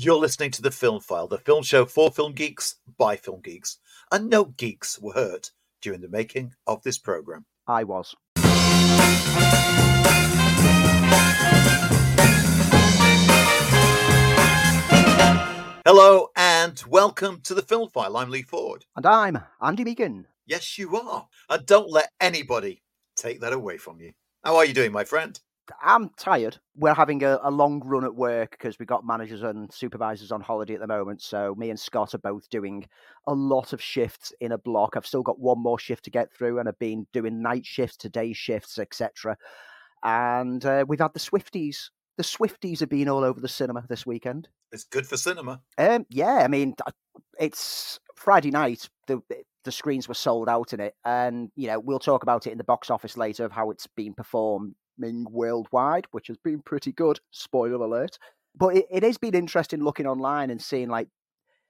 You're listening to the Film File, the film show for film geeks by film geeks. And no geeks were hurt during the making of this program. I was. Hello and welcome to the Film File. I'm Lee Ford. And I'm Andy Megan. Yes, you are. And don't let anybody take that away from you. How are you doing, my friend? I'm tired. We're having a, a long run at work because we've got managers and supervisors on holiday at the moment. So me and Scott are both doing a lot of shifts in a block. I've still got one more shift to get through, and I've been doing night shifts, today shifts, etc. And uh, we've had the Swifties. The Swifties have been all over the cinema this weekend. It's good for cinema. Um, yeah, I mean, it's Friday night. The the screens were sold out in it, and you know we'll talk about it in the box office later of how it's been performed worldwide, which has been pretty good. Spoiler alert. But it, it has been interesting looking online and seeing like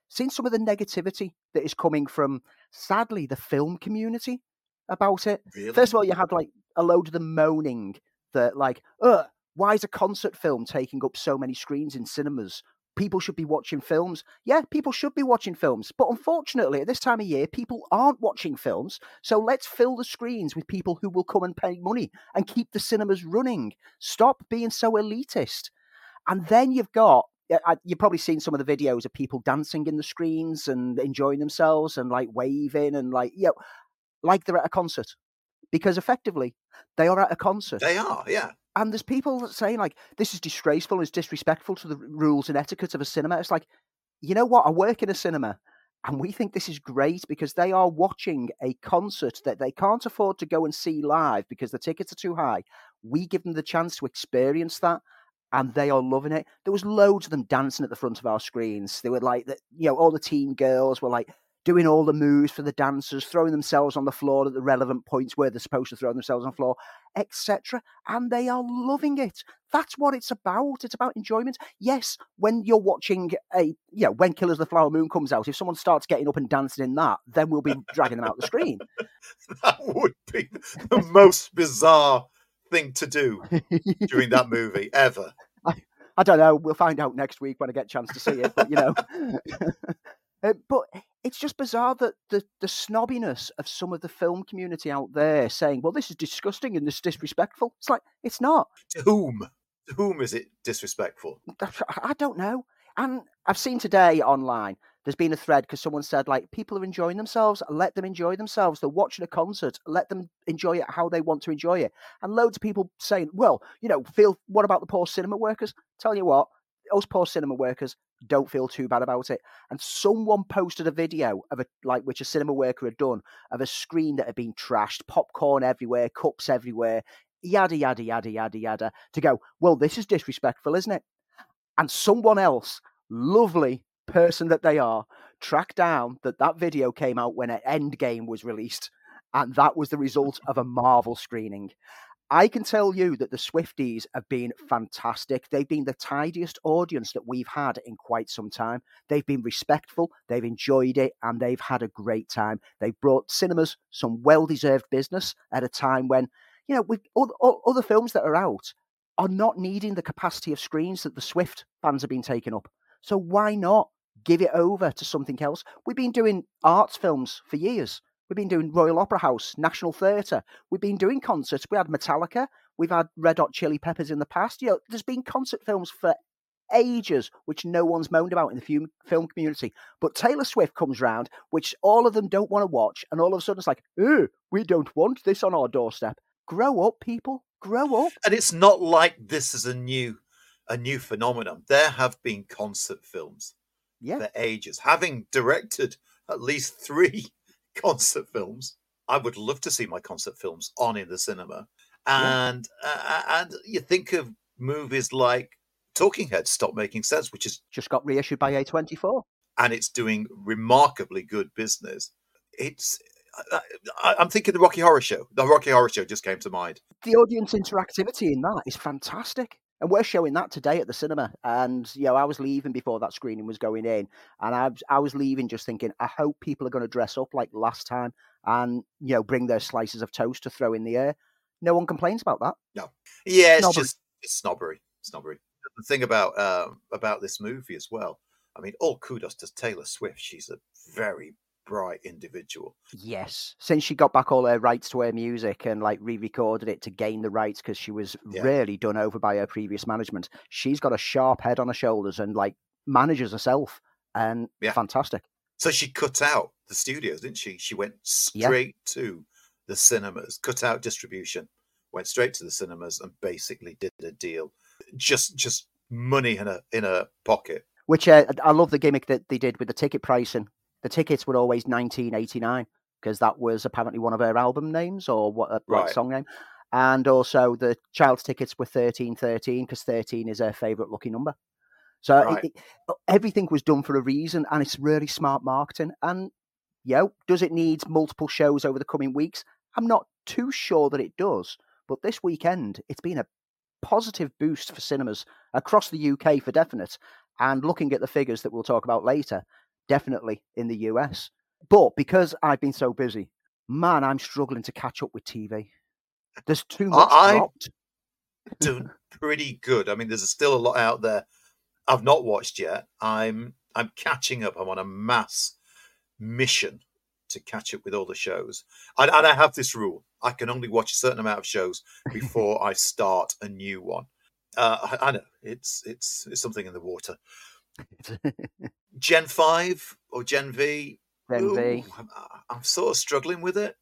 seeing some of the negativity that is coming from sadly the film community about it. Really? First of all, you had like a load of them moaning that like, uh, why is a concert film taking up so many screens in cinemas? People should be watching films. Yeah, people should be watching films. But unfortunately, at this time of year, people aren't watching films. So let's fill the screens with people who will come and pay money and keep the cinemas running. Stop being so elitist. And then you've got you've probably seen some of the videos of people dancing in the screens and enjoying themselves and like waving and like you know like they're at a concert because effectively they are at a concert they are yeah and there's people saying like this is disgraceful, it's disrespectful to the rules and etiquette of a cinema. It's like, you know what? I work in a cinema, and we think this is great because they are watching a concert that they can't afford to go and see live because the tickets are too high. We give them the chance to experience that, and they are loving it. There was loads of them dancing at the front of our screens. They were like, you know, all the teen girls were like doing all the moves for the dancers, throwing themselves on the floor at the relevant points where they're supposed to throw themselves on the floor, etc. And they are loving it. That's what it's about. It's about enjoyment. Yes, when you're watching a, you know, when Killers of the Flower Moon comes out, if someone starts getting up and dancing in that, then we'll be dragging them out the screen. that would be the most bizarre thing to do during that movie ever. I, I don't know. We'll find out next week when I get a chance to see it. But you know, uh, but it's just bizarre that the, the snobbiness of some of the film community out there saying, well, this is disgusting and this is disrespectful. It's like, it's not. To whom? To whom is it disrespectful? I don't know. And I've seen today online, there's been a thread because someone said, like, people are enjoying themselves, let them enjoy themselves. They're watching a concert, let them enjoy it how they want to enjoy it. And loads of people saying, well, you know, feel, what about the poor cinema workers? Tell you what, us poor cinema workers don't feel too bad about it. And someone posted a video of a like which a cinema worker had done of a screen that had been trashed, popcorn everywhere, cups everywhere, yada yada yada yada yada. To go, well, this is disrespectful, isn't it? And someone else, lovely person that they are, tracked down that that video came out when an Endgame was released, and that was the result of a Marvel screening. I can tell you that the Swifties have been fantastic. They've been the tidiest audience that we've had in quite some time. They've been respectful, they've enjoyed it, and they've had a great time. They've brought cinemas some well deserved business at a time when, you know, with other films that are out are not needing the capacity of screens that the Swift fans have been taking up. So why not give it over to something else? We've been doing arts films for years. We've been doing Royal Opera House, National Theatre. We've been doing concerts. We had Metallica. We've had Red Hot Chili Peppers in the past. You know, there's been concert films for ages, which no one's moaned about in the film community. But Taylor Swift comes round, which all of them don't want to watch, and all of a sudden it's like, oh, we don't want this on our doorstep. Grow up, people. Grow up. And it's not like this is a new a new phenomenon. There have been concert films yeah. for ages. Having directed at least three concert films. I would love to see my concert films on in the cinema. And yeah. uh, and you think of movies like Talking Heads Stop Making Sense, which is just got reissued by A24. And it's doing remarkably good business. It's I, am thinking the Rocky Horror Show. The Rocky Horror Show just came to mind. The audience interactivity in that is fantastic and we're showing that today at the cinema. And you know, I was leaving before that screening was going in, and I, I was leaving just thinking, I hope people are going to dress up like last time, and you know, bring their slices of toast to throw in the air. No one complains about that. No, yeah, it's snobbery. just it's snobbery, snobbery. the thing about um, about this movie as well. I mean, all kudos to Taylor Swift. She's a very bright individual. Yes, since she got back all her rights to her music and like re-recorded it to gain the rights because she was Yeah. really done over by her previous management. She's got a sharp head on her shoulders and like manages herself and Yeah. fantastic. So she cut out the studios, didn't she? She went Yeah. straight to the cinemas, cut out distribution, went straight to the cinemas, and basically did a deal. Just just money in a in a pocket. Which uh, I love the gimmick that they did with the ticket pricing. The tickets were always nineteen eighty nine because that was apparently one of her album names or what uh, like Right. song name. And also the child's tickets were thirteen thirteen because thirteen is her favourite lucky number. So Right. it- everything was done for a reason, and it's really smart marketing. And yo, does it need multiple shows over the coming weeks? I'm not too sure that it does. But this weekend, it's been a positive boost for cinemas across the UK for definite. And looking at the figures that we'll talk about later, definitely in the US. But because I've been so busy, man, I'm struggling to catch up with TV. There's too much I- dropped. Doing pretty good. I mean, there's still a lot out there I've not watched yet. I'm I'm catching up. I'm on a mass mission to catch up with all the shows. And, and I have this rule: I can only watch a certain amount of shows before I start a new one. Uh, I, I know it's it's it's something in the water. Gen five or Gen V? Gen V. Ooh, I'm, I'm sort of struggling with it.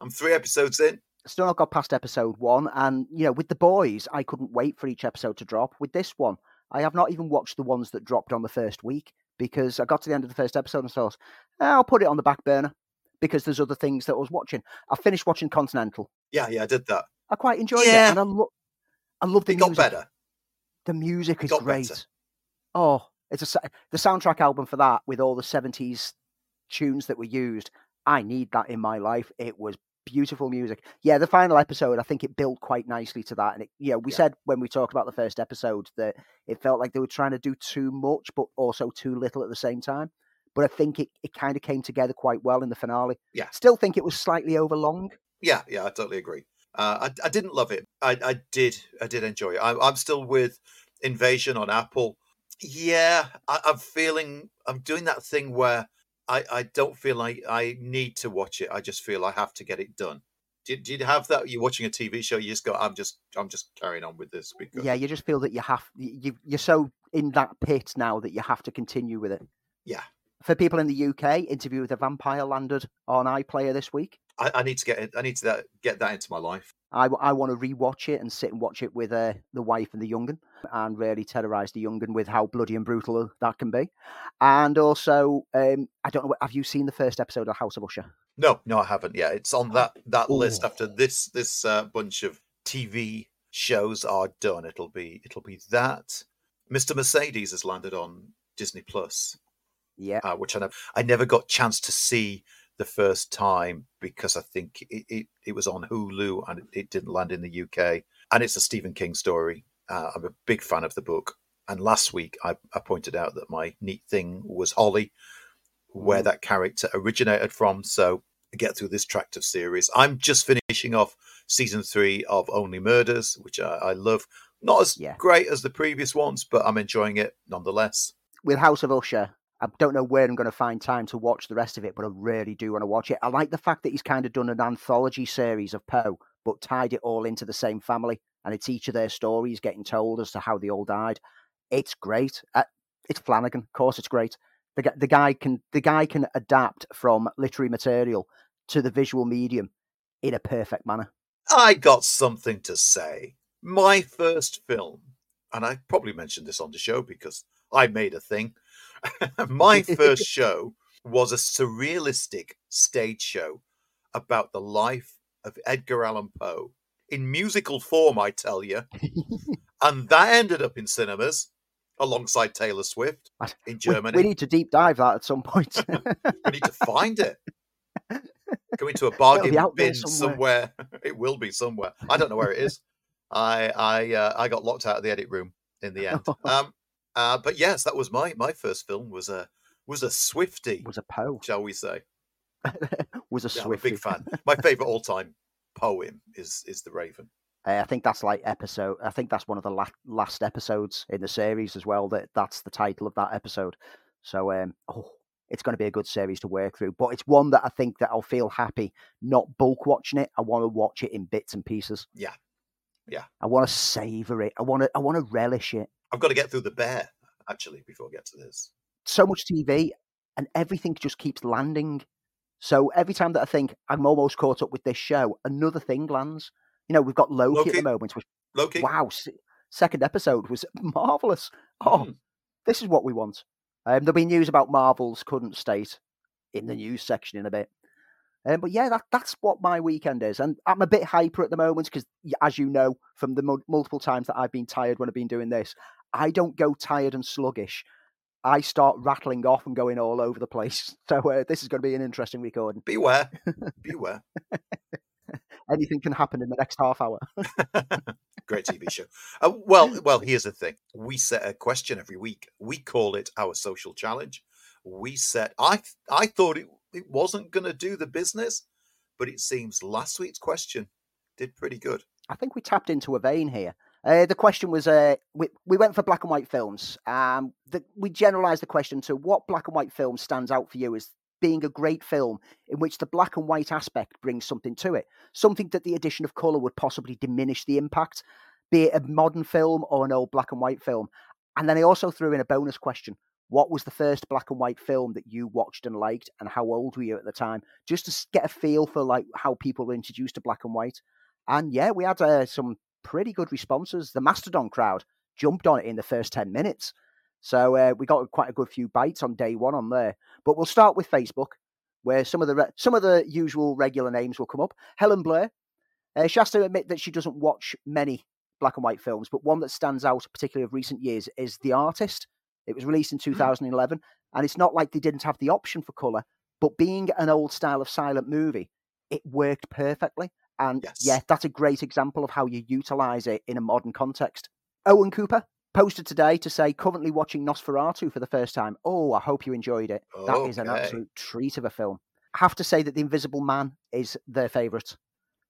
I'm three episodes in. Still not got past episode one. And, you know, with the boys, I couldn't wait for each episode to drop. With this one, I have not even watched the ones that dropped on the first week because I got to the end of the first episode and thought, "Eh, I'll put it on the back burner because there's other things that I was watching. I finished watching Continental. Yeah, yeah, I did that. I quite enjoyed Yeah. it. And I, lo- I love the It got music. better. The music is got great. better. Oh, it's a the soundtrack album for that with all the 70s tunes that were used. I need that in my life. It was beautiful music. Yeah, the final episode, I think it built quite nicely to that. And it, you know, we Yeah. said when we talked about the first episode that it felt like they were trying to do too much, but also too little at the same time. But I think it, it kind of came together quite well in the finale. Yeah. Still think it was slightly overlong. Yeah, yeah, I totally agree. Uh, I, I didn't love it. I, I did, I did enjoy it. I, I'm still with Invasion on Apple. Yeah, I, I'm feeling. I'm doing that thing where I, I don't feel like I need to watch it. I just feel I have to get it done. Did, did you have that? You're watching a TV show. You just go. I'm just. I'm just carrying on with this because. Yeah, you just feel that you have you you're so in that pit now that you have to continue with it. Yeah. For people in the UK, Interview with the Vampire landed on iPlayer this week. I, I need to get. it- I need to that, get that into my life. I, I want to rewatch it and sit and watch it with uh, the wife and the young'un and really terrorise the young'un with how bloody and brutal that can be. And also, um, I don't know, have you seen the first episode of House of Usher? No, no, I haven't yet. It's on that that list after this this uh, bunch of TV shows are done. It'll be it'll be that. Mr. Mercedes has landed on Disney Plus, Yeah. uh, which I never I never got chance to see the first time because I think it, it, it was on Hulu and it, it didn't land in the UK. And it's a Stephen King story. Uh, I'm a big fan of the book. And last week I, I pointed out that my neat thing was Holly, where Mm. that character originated from. So I get through this tract of series. I'm just finishing off season three of Only Murders, which I, I love. Not as Yeah. great as the previous ones, but I'm enjoying it nonetheless. With House of Usher, I don't know where I'm going to find time to watch the rest of it, but I really do want to watch it. I like the fact that he's kind of done an anthology series of Poe, but tied it all into the same family, and it's each of their stories getting told as to how they all died. It's great. Uh, it's Flanagan, of course. It's great. The, the guy can the guy can adapt from literary material to the visual medium in a perfect manner. I got something to say. My first film, and I probably mentioned this on the show because I made a thing. My first show was a surrealistic stage show about the life of Edgar Allan Poe in musical form, I tell you. and that ended up in cinemas alongside Taylor Swift in Germany. We, need to deep dive that at some point. We need to find it. Go into a bargain bin somewhere. It will be somewhere. I don't know where it is. I I uh, I got locked out of the edit room in the end. Um, uh, but yes, that was my my first film was a was a Swifty, was a Poe. shall we say? was a Yeah, Swifty. big fan. My favorite all time poem is is the Raven. Uh, I think that's like episode. I think that's one of the last last episodes in the series as well. That that's the title of that episode. So, um, oh, it's going to be a good series to work through. But it's one that I think that I'll feel happy not bulk watching it. I want to watch it in bits and pieces. Yeah, yeah. I want to savor it. I want to. I want to relish it. I've got to get through the bear actually before I get to this. So much TV and everything just keeps landing. So every time that I think I'm almost caught up with this show, another thing lands. You know, we've got Loki, Loki. at the moment. Which, Loki. Wow, second episode was marvelous. Oh, mm. this is what we want. Um, there'll be news about Marvel's current state in the news section in a bit. Um, but yeah, that, that's what my weekend is. And I'm a bit hyper at the moment because, as you know, from the m- multiple times that I've been tired when I've been doing this, I don't go tired and sluggish. I start rattling off and going all over the place. So uh, this is going to be an interesting recording. Beware. Beware. Anything can happen in the next half hour. Great TV show. Uh, well, well, here's the thing. We set a question every week. We call it our social challenge. We set. I I thought it it wasn't going to do the business, but it seems last week's question did pretty good. I think we tapped into a vein here. Uh, the question was uh, we, we went for black and white films. Um, the, we generalized the question to what black and white film stands out for you as being a great film in which the black and white aspect brings something to it, something that the addition of color would possibly diminish the impact, be it a modern film or an old black and white film. And then I also threw in a bonus question. What was the first black and white film that you watched and liked, and how old were you at the time? Just to get a feel for like how people were introduced to black and white. And yeah, we had uh, some pretty good responses. The Mastodon crowd jumped on it in the first 10 minutes. So uh, we got quite a good few bites on day one on there. But we'll start with Facebook, where some of the re- some of the usual regular names will come up. Helen Blair. Uh, she has to admit that she doesn't watch many black and white films, but one that stands out, particularly of recent years, is The Artist. It was released in 2011, mm-hmm. and it's not like they didn't have the option for color, but being an old style of silent movie, it worked perfectly. And yes. yeah, that's a great example of how you utilize it in a modern context. Owen Cooper posted today to say, currently watching Nosferatu for the first time. Oh, I hope you enjoyed it. Okay. That is an absolute treat of a film. I have to say that The Invisible Man is their favourite.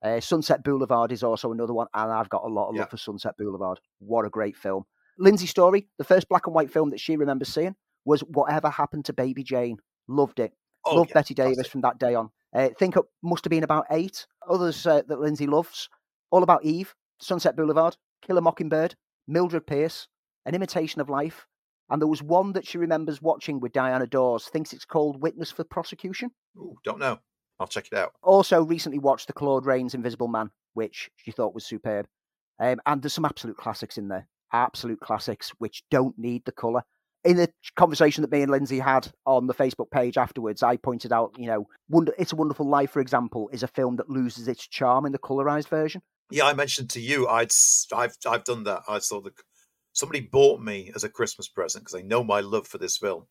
Uh, Sunset Boulevard is also another one, and I've got a lot of love for Sunset Boulevard. What a great film. Lindsay Story, the first black and white film that she remembers seeing was Whatever Happened to Baby Jane. Loved it. Oh, Loved yeah, Bette Davis from that day on. Uh, think Up must have been about eight. Others uh, that Lindsay loves. All About Eve, Sunset Boulevard, Kill a Mockingbird, Mildred Pierce, An Imitation of Life. And there was one that she remembers watching with Diana Dors, thinks it's called Witness for Prosecution. Ooh, don't know. I'll check it out. Also, recently watched the Claude Rains Invisible Man, which she thought was superb. Um, and there's some absolute classics in there. Absolute classics, which don't need the colour in the conversation that me and Lindsay had on the Facebook page afterwards, I pointed out, you know, Wonder, It's a Wonderful Life, for example, is a film that loses its charm in the colorized version. Yeah, I mentioned to you, I'd, I've, I've done that. I saw the somebody bought me as a Christmas present because they know my love for this film.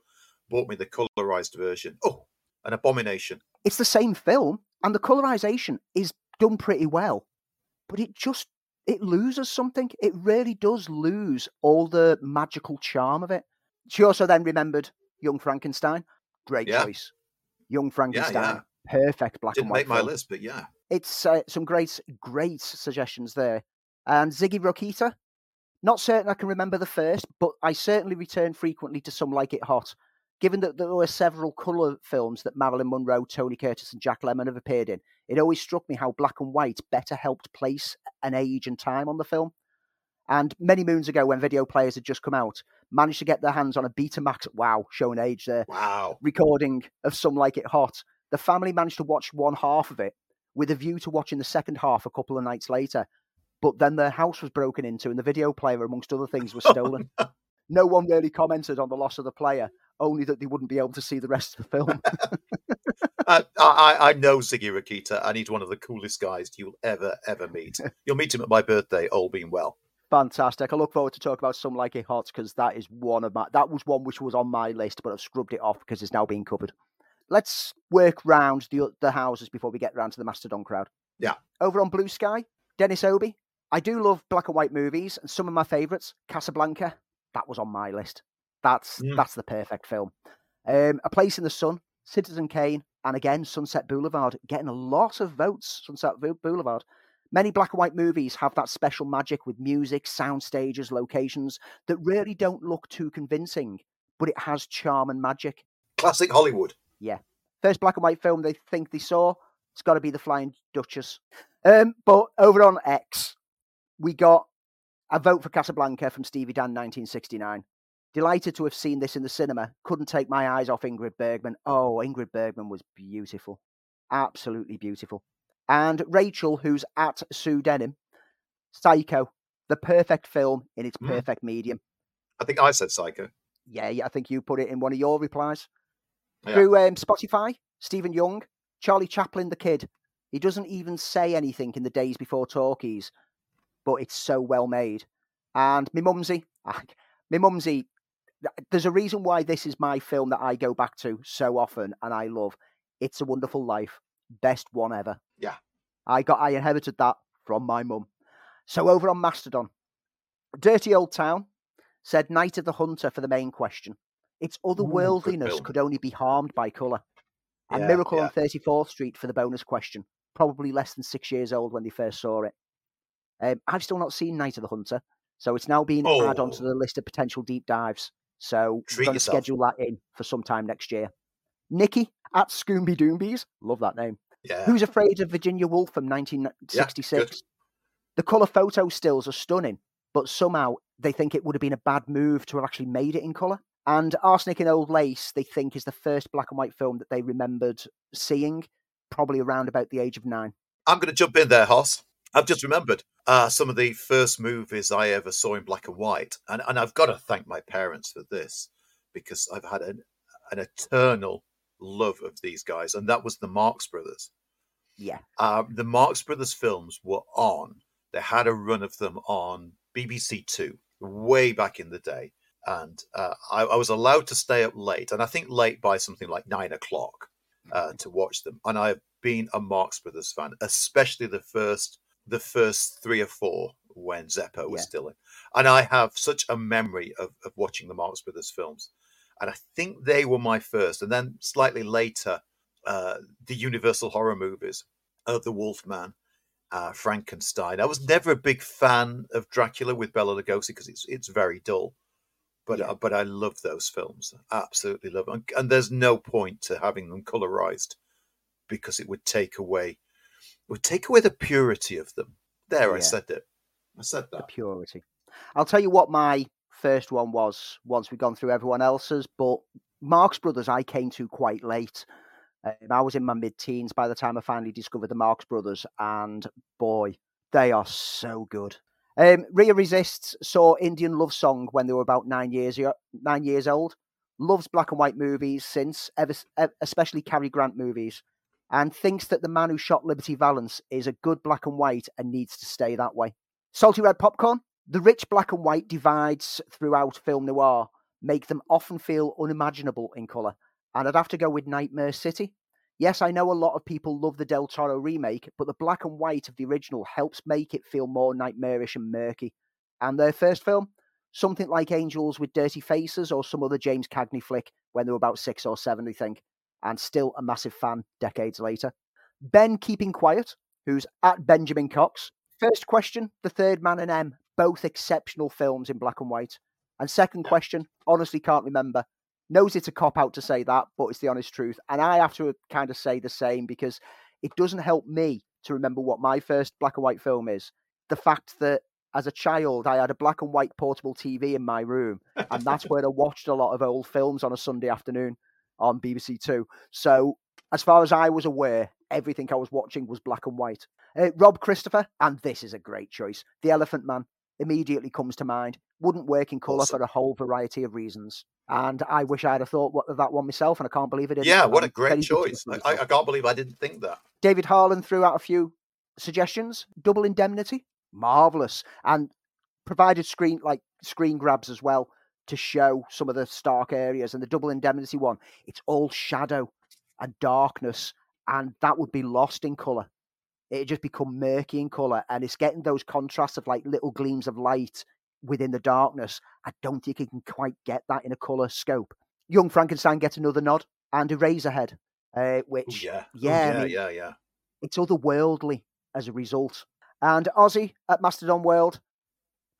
Bought me the colorized version. Oh, an abomination! It's the same film, and the colorization is done pretty well, but it just it loses something. It really does lose all the magical charm of it. She also then remembered Young Frankenstein. Great yeah. choice. Young Frankenstein. Yeah, yeah. Perfect black Didn't and white. make my list, but yeah. It's uh, some great, great suggestions there. And Ziggy Rokita. Not certain I can remember the first, but I certainly return frequently to some like it hot. Given that there were several colour films that Marilyn Monroe, Tony Curtis, and Jack Lemmon have appeared in, it always struck me how black and white better helped place an age and time on the film. And many moons ago, when video players had just come out, managed to get their hands on a Betamax, wow, showing age there, wow, recording of Some Like It Hot. The family managed to watch one half of it with a view to watching the second half a couple of nights later. But then their house was broken into and the video player, amongst other things, was stolen. Oh, no. no one really commented on the loss of the player, only that they wouldn't be able to see the rest of the film. uh, I, I know Ziggy Rakita, and he's one of the coolest guys you'll ever, ever meet. You'll meet him at my birthday, all being well fantastic. I look forward to talk about some like it hot because that is one of my that was one which was on my list, but I've scrubbed it off because it's now being covered. Let's work round the the houses before we get round to the Mastodon crowd. Yeah. Over on Blue Sky, Dennis Obi. I do love black and white movies, and some of my favourites, Casablanca, that was on my list. That's mm. that's the perfect film. Um, a Place in the Sun, Citizen Kane, and again Sunset Boulevard, getting a lot of votes. Sunset Boulevard. Many black and white movies have that special magic with music, sound stages, locations that really don't look too convincing, but it has charm and magic. Classic Hollywood. Yeah. First black and white film they think they saw, it's got to be The Flying Deuces. Um, but over on X, we got a vote for Casablanca from Stevie Dan 1969. Delighted to have seen this in the cinema. Couldn't take my eyes off Ingrid Bergman. Oh, Ingrid Bergman was beautiful. Absolutely beautiful. And Rachel, who's at Sue Denim, Psycho, the perfect film in its Mm. perfect medium. I think I said Psycho. Yeah, yeah, I think you put it in one of your replies. Yeah. Through um, Spotify, Stephen Young, Charlie Chaplin, the kid. He doesn't even say anything in the days before talkies, but it's so well made. And me mumsy, me mumsy, there's a reason why this is my film that I go back to so often and I love. It's a Wonderful Life, best one ever. Yeah. I got, I inherited that from my mum. So over on Mastodon, Dirty Old Town said Night of the Hunter for the main question. Its otherworldliness film. could only be harmed by colour. And Yeah, Miracle yeah. on 34th Street for the bonus question. Probably less than six years old when they first saw it. Um, I've still not seen Night of the Hunter, so it's now been added onto Oh. the list of potential deep dives. So Treat we're going to schedule that in for sometime next year. Nikki at Scooby Doombies, love that name. Yeah. Who's Afraid of Virginia Woolf from 1966? good. the colour photo stills are stunning, but somehow they think it would have been a bad move to have actually made it in colour. And Arsenic and Old Lace, they think, is the first black and white film that they remembered seeing, probably around about the age of nine. I'm going to jump in there, Hoss. I've just remembered uh, some of the first movies I ever saw in black and white, and, and I've got to thank my parents for this because I've had an, an eternal love of these guys, and that was the Marx Brothers. Yeah, Uh, the Marx Brothers films were on. They had a run of them on BBC Two way back in the day, and uh, I, I was allowed to stay up late, and I think late by something like nine o'clock uh, to watch them. And I've been a Marx Brothers fan, especially the first the first three or four when Zeppo was Yeah. still in. And I have such a memory of, of watching the Marx Brothers films, and I think they were my first. And then slightly later, uh, the Universal horror movies of the Wolfman, uh, Frankenstein. I was never a big fan of Dracula with Bela Lugosi because it's it's very dull, but Yeah. uh, but I love those films. Absolutely love them. And, and there's no point to having them colorized because it would take away would take away the purity of them. There, I said it. I said the that. purity. I'll tell you what my first one was once we've gone through everyone else's, but Marx Brothers I came to quite late. Um, I was in my mid teens by the time I finally discovered the Marx Brothers, and boy, they are so good. Um, Rhea Resists saw Indian Love Song when they were about nine years nine years old. Loves black and white movies since, ever, especially Cary Grant movies, and thinks that the man who shot Liberty Valance is a good black and white and needs to stay that way. Salty red popcorn. The rich black and white divides throughout film noir make them often feel unimaginable in colour. And I'd have to go with Nightmare City. Yes, I know a lot of people love the Del Toro remake, but the black and white of the original helps make it feel more nightmarish and murky. And their first film, something like Angels with Dirty Faces or some other James Cagney flick when they were about six or seven, I think. And still a massive fan decades later. Ben Keeping Quiet, who's at Benjamin Cox. First question, The Third Man and M, both exceptional films in black and white. And second question, honestly can't remember. Knows it's a cop out to say that, but it's the honest truth. And I have to kind of say the same because it doesn't help me to remember what my first black and white film is. The fact that as a child, I had a black and white portable TV in my room, and that's where I watched a lot of old films on a Sunday afternoon on BBC Two. So, as far as I was aware, everything I was watching was black and white. Uh, Rob Christopher, and this is a great choice. The Elephant Man immediately comes to mind. Wouldn't work in colour Awesome. for a whole variety of reasons. And I wish I'd have thought of that one myself, and I can't believe it. didn't. Yeah, what a great choice. I, I. I can't believe I didn't think that. David Harlan threw out a few suggestions. Double Indemnity, marvelous, and provided screen like screen grabs as well to show some of the stark areas. And the Double Indemnity one, it's all shadow and darkness, and that would be lost in color. It'd just become murky in color, and it's getting those contrasts of like little gleams of light within the darkness. I don't think you can quite get that in a color scope. Young Frankenstein gets another nod, and Eraserhead, uh, Ooh, which yeah. Ooh, yeah, I yeah, mean, yeah, yeah. it's otherworldly as a result. And Ozzy at Mastodon World,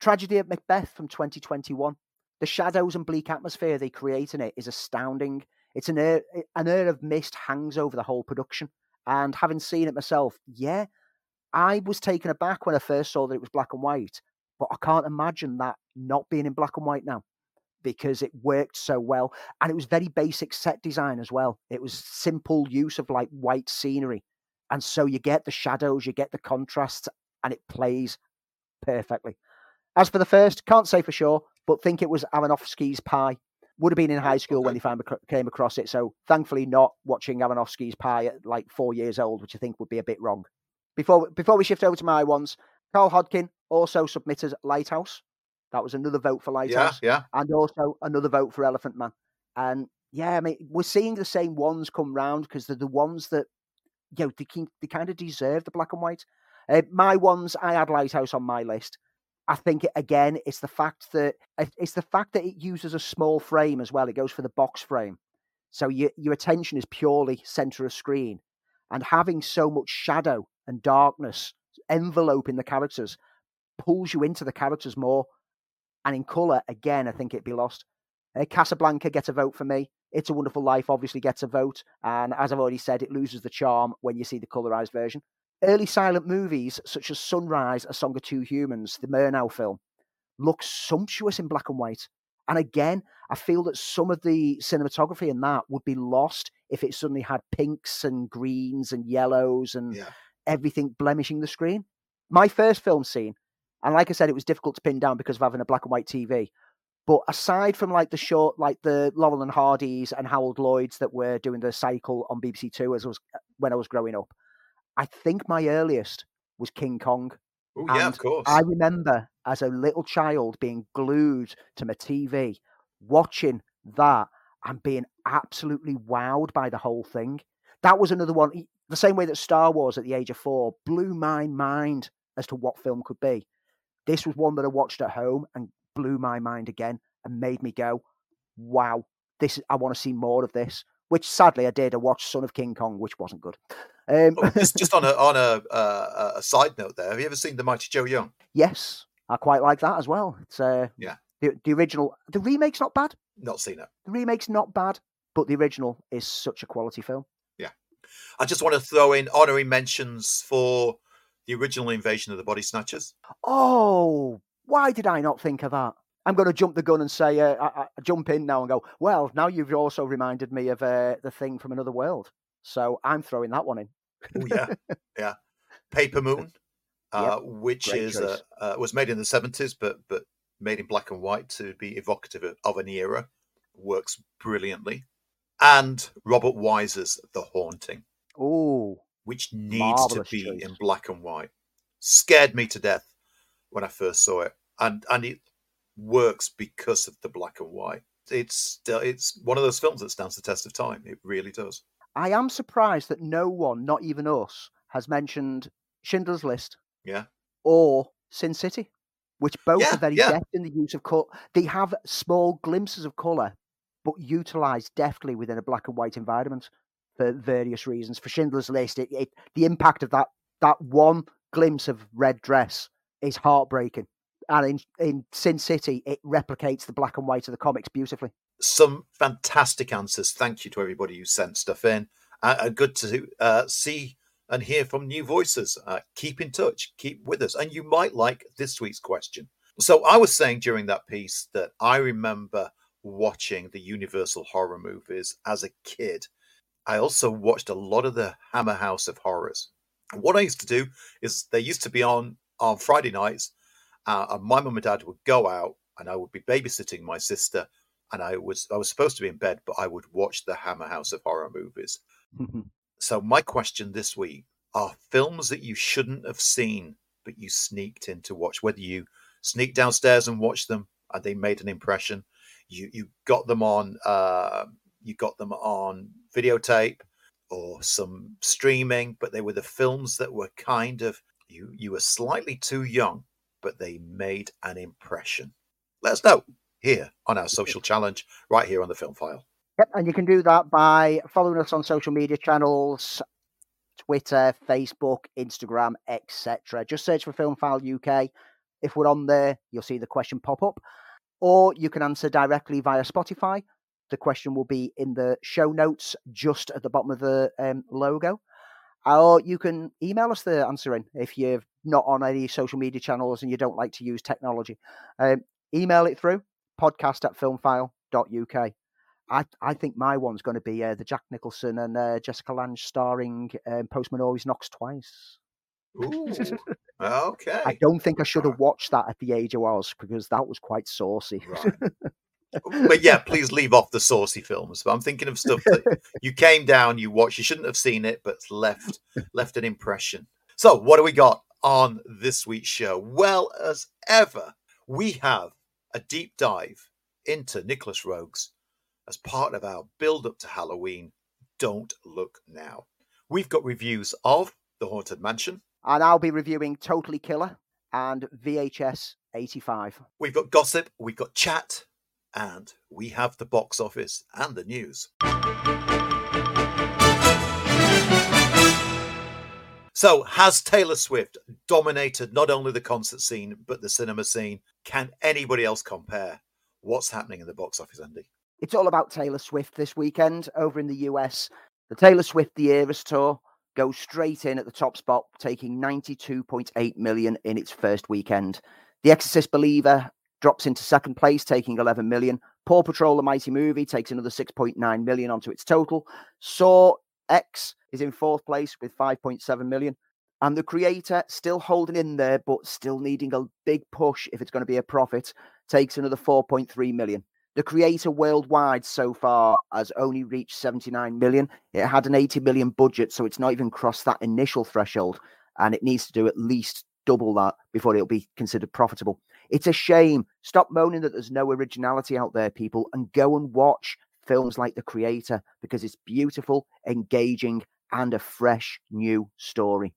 Tragedy at Macbeth from 2021. The shadows and bleak atmosphere they create in it is astounding. It's an air, an air of mist hangs over the whole production. And having seen it myself, yeah, I was taken aback when I first saw that it was black and white, but I can't imagine that not being in black and white now because it worked so well. And it was very basic set design as well. It was simple use of like white scenery. And so you get the shadows, you get the contrasts, and it plays perfectly. As for the first, can't say for sure, but think it was Aronofsky's Pi. Would have been in high school when he found, came across it. So thankfully, not watching Aronofsky's Pi at like four years old, which I think would be a bit wrong. Before before we shift over to my ones, Carl Hodkin also submitted Lighthouse. That was another vote for Lighthouse. Yeah, yeah. And also another vote for Elephant Man. And yeah, I mean, we're seeing the same ones come round because they're the ones that, you know, they, can, they kind of deserve the black and white. Uh, my ones, I had Lighthouse on my list. I think again, it's the fact that it's the fact that it uses a small frame as well. It goes for the box frame, so your your attention is purely center of screen, and having so much shadow and darkness enveloping the characters pulls you into the characters more. And in color, again, I think it'd be lost. Uh, Casablanca gets a vote for me. It's a Wonderful Life obviously gets a vote, and as I've already said, it loses the charm when you see the colorized version. Early silent movies such as Sunrise, A Song of Two Humans, the Murnau film, look sumptuous in black and white. And again, I feel that some of the cinematography in that would be lost if it suddenly had pinks and greens and yellows and yeah. everything blemishing the screen. My first film seen, and like I said, it was difficult to pin down because of having a black and white TV. But aside from like the short, like the Laurel and Hardys and Harold Lloyd's that were doing the cycle on BBC Two as was uh, when I was growing up, I think my earliest was King Kong. Oh yeah, of course. I remember as a little child being glued to my TV, watching that and being absolutely wowed by the whole thing. That was another one. The same way that Star Wars at the age of four blew my mind as to what film could be. This was one that I watched at home and blew my mind again and made me go, "Wow, this! I want to see more of this." Which sadly I did. I watched Son of King Kong, which wasn't good. Um, oh, just, just, on a on a, uh, a side note, there, have you ever seen the Mighty Joe Young? Yes, I quite like that as well. It's uh, yeah, the, the original. The remake's not bad. Not seen it. The remake's not bad, but the original is such a quality film. Yeah, I just want to throw in honorary mentions for the original Invasion of the Body Snatchers. Oh, why did I not think of that? I'm going to jump the gun and say, uh, I, I, jump in now and go. Well, now you've also reminded me of uh, the thing from another world. So I'm throwing that one in. oh, yeah, yeah. Paper Moon, uh, yep. which Great is uh, uh, was made in the seventies, but but made in black and white to be evocative of an era, works brilliantly. And Robert Wise's The Haunting. Oh, which needs to be choice. in black and white. Scared me to death when I first saw it, and and it works because of the black and white. It's it's one of those films that stands the test of time. It really does. I am surprised that no one, not even us, has mentioned Schindler's List. Yeah. Or Sin City, which both yeah, are very yeah. deft in the use of color. They have small glimpses of color, but utilized deftly within a black and white environment for various reasons. For Schindler's List, it, it, the impact of that that one glimpse of red dress is heartbreaking. And in, in Sin City, it replicates the black and white of the comics beautifully some fantastic answers. Thank you to everybody who sent stuff in. Uh, uh, good to uh, see and hear from new voices. Uh, keep in touch, keep with us, and you might like this week's question. So, I was saying during that piece that I remember watching the Universal horror movies as a kid. I also watched a lot of the Hammer House of Horrors. What I used to do is they used to be on on Friday nights, uh, and my mum and dad would go out, and I would be babysitting my sister and I was I was supposed to be in bed, but I would watch the Hammer House of Horror movies. so my question this week are films that you shouldn't have seen, but you sneaked in to watch. Whether you sneaked downstairs and watched them and they made an impression, you you got them on uh, you got them on videotape or some streaming, but they were the films that were kind of you you were slightly too young, but they made an impression. Let us know here on our social challenge, right here on the Film File. Yep, and you can do that by following us on social media channels Twitter, Facebook, Instagram, etc. Just search for Film File UK. If we're on there, you'll see the question pop up. Or you can answer directly via Spotify. The question will be in the show notes just at the bottom of the um, logo. Or you can email us the answer in if you're not on any social media channels and you don't like to use technology. Um, email it through podcast at filmfile.uk. I, I think my one's going to be uh, the Jack Nicholson and uh, Jessica Lange starring um, Postman Always Knocks Twice. Ooh, okay. I don't think I should have watched that at the age I was because that was quite saucy. Right. but yeah, please leave off the saucy films. But I'm thinking of stuff that you came down, you watched, you shouldn't have seen it, but left left an impression. So, what do we got on this week's show? Well, as ever, we have a deep dive into Nicolas Roeg's as part of our build up to Halloween. Don't look now. We've got reviews of The Haunted Mansion, And I'll be reviewing Totally Killer and VHS 85. we've got gossip, we've got chat, and we have the box office and the news. So, has Taylor Swift dominated not only the concert scene but the cinema scene? Can anybody else compare? What's happening in the box office, Andy? It's all about Taylor Swift this weekend over in the US. The Taylor Swift The Eras Tour goes straight in at the top spot, taking 92.8 million in its first weekend. The Exorcist Believer drops into second place, taking 11 million. Paw Patrol, the Mighty Movie, takes another 6.9 million onto its total. Saw X is in fourth place with 5.7 million. And the creator still holding in there, but still needing a big push if it's going to be a profit, takes another 4.3 million. The creator worldwide so far has only reached 79 million. It had an 80 million budget, so it's not even crossed that initial threshold. And it needs to do at least double that before it'll be considered profitable. It's a shame. Stop moaning that there's no originality out there, people, and go and watch films like The Creator because it's beautiful, engaging, and a fresh new story.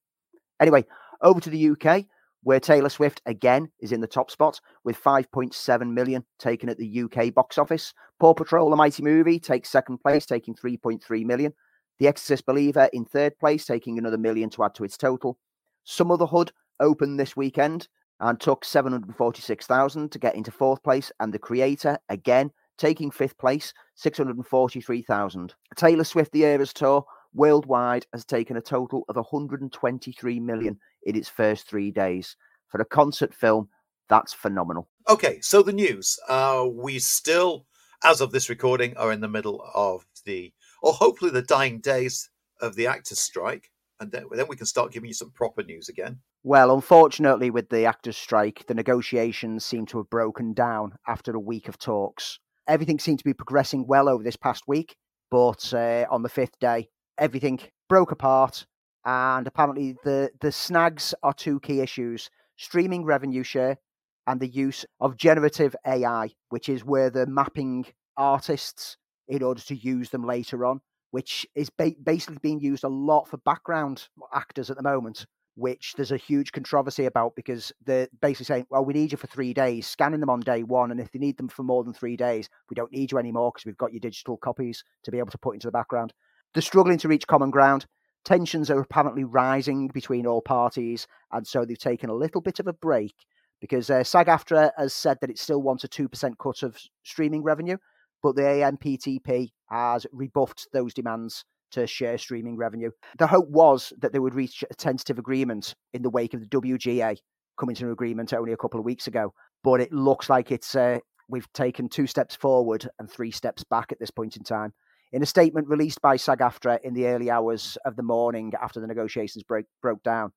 Anyway, over to the UK, where Taylor Swift again is in the top spot with 5.7 million taken at the UK box office. Paw Patrol, the mighty movie, takes second place, taking 3.3 million. The Exorcist Believer in third place, taking another million to add to its total. Sumotherhood opened this weekend and took 746,000 to get into fourth place. And The Creator, again, taking fifth place, 643,000. Taylor Swift The Eras Tour worldwide has taken a total of 123 million in its first three days. For a concert film, that's phenomenal. Okay, so the news. Uh, we still, as of this recording, are in the middle of the, or hopefully the dying days of the actors' strike. And then, then we can start giving you some proper news again. Well, unfortunately, with the actors' strike, the negotiations seem to have broken down after a week of talks. Everything seemed to be progressing well over this past week, but uh, on the fifth day, everything broke apart. And apparently, the, the snags are two key issues streaming revenue share and the use of generative AI, which is where they're mapping artists in order to use them later on, which is ba- basically being used a lot for background actors at the moment, which there's a huge controversy about because they're basically saying, well, we need you for three days, scanning them on day one. And if they need them for more than three days, we don't need you anymore because we've got your digital copies to be able to put into the background. They're struggling to reach common ground. Tensions are apparently rising between all parties. And so they've taken a little bit of a break because uh, SAG AFTRA has said that it still wants a 2% cut of streaming revenue, but the AMPTP has rebuffed those demands to share streaming revenue. The hope was that they would reach a tentative agreement in the wake of the WGA coming to an agreement only a couple of weeks ago, but it looks like it's uh, we've taken two steps forward and three steps back at this point in time. In a statement released by SAG AFTRA in the early hours of the morning after the negotiations break, broke down,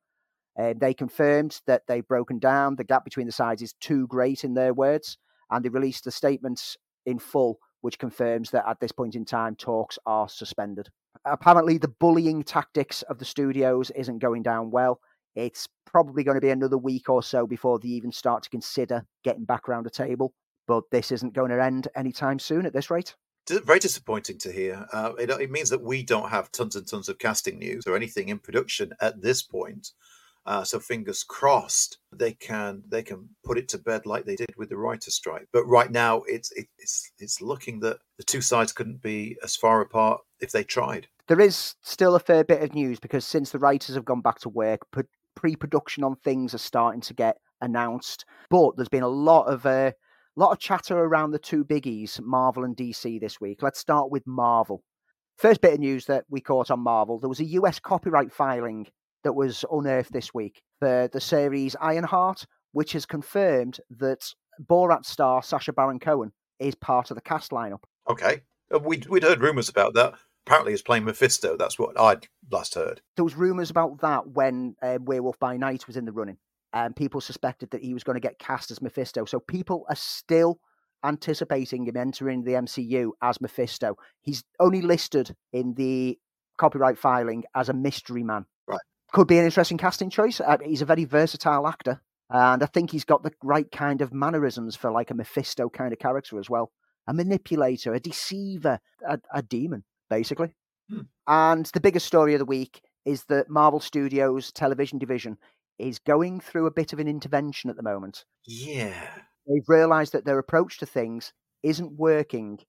uh, they confirmed that they've broken down. The gap between the sides is too great, in their words, and they released the statement in full which confirms that at this point in time, talks are suspended. Apparently, the bullying tactics of the studios isn't going down well. It's probably going to be another week or so before they even start to consider getting back around a table. But this isn't going to end anytime soon at this rate. Very disappointing to hear. Uh, it, it means that we don't have tons and tons of casting news or anything in production at this point. Uh, so fingers crossed they can they can put it to bed like they did with the writer's strike. But right now it's it, it's it's looking that the two sides couldn't be as far apart if they tried. There is still a fair bit of news because since the writers have gone back to work, pre production on things are starting to get announced. But there's been a lot of. Uh, lot of chatter around the two biggies, Marvel and DC, this week. Let's start with Marvel. First bit of news that we caught on Marvel there was a US copyright filing that was unearthed this week for the series Ironheart, which has confirmed that Borat star Sacha Baron Cohen is part of the cast lineup. Okay. Uh, we'd, we'd heard rumours about that. Apparently, he's playing Mephisto. That's what I'd last heard. There was rumours about that when uh, Werewolf by Night was in the running and people suspected that he was going to get cast as Mephisto. So people are still anticipating him entering the MCU as Mephisto. He's only listed in the copyright filing as a mystery man. Right. Could be an interesting casting choice. Uh, he's a very versatile actor. And I think he's got the right kind of mannerisms for like a Mephisto kind of character as well. A manipulator, a deceiver, a, a demon, basically. Hmm. And the biggest story of the week is that Marvel Studios television division is going through a bit of an intervention at the moment. Yeah. They've realised that their approach to things isn't working.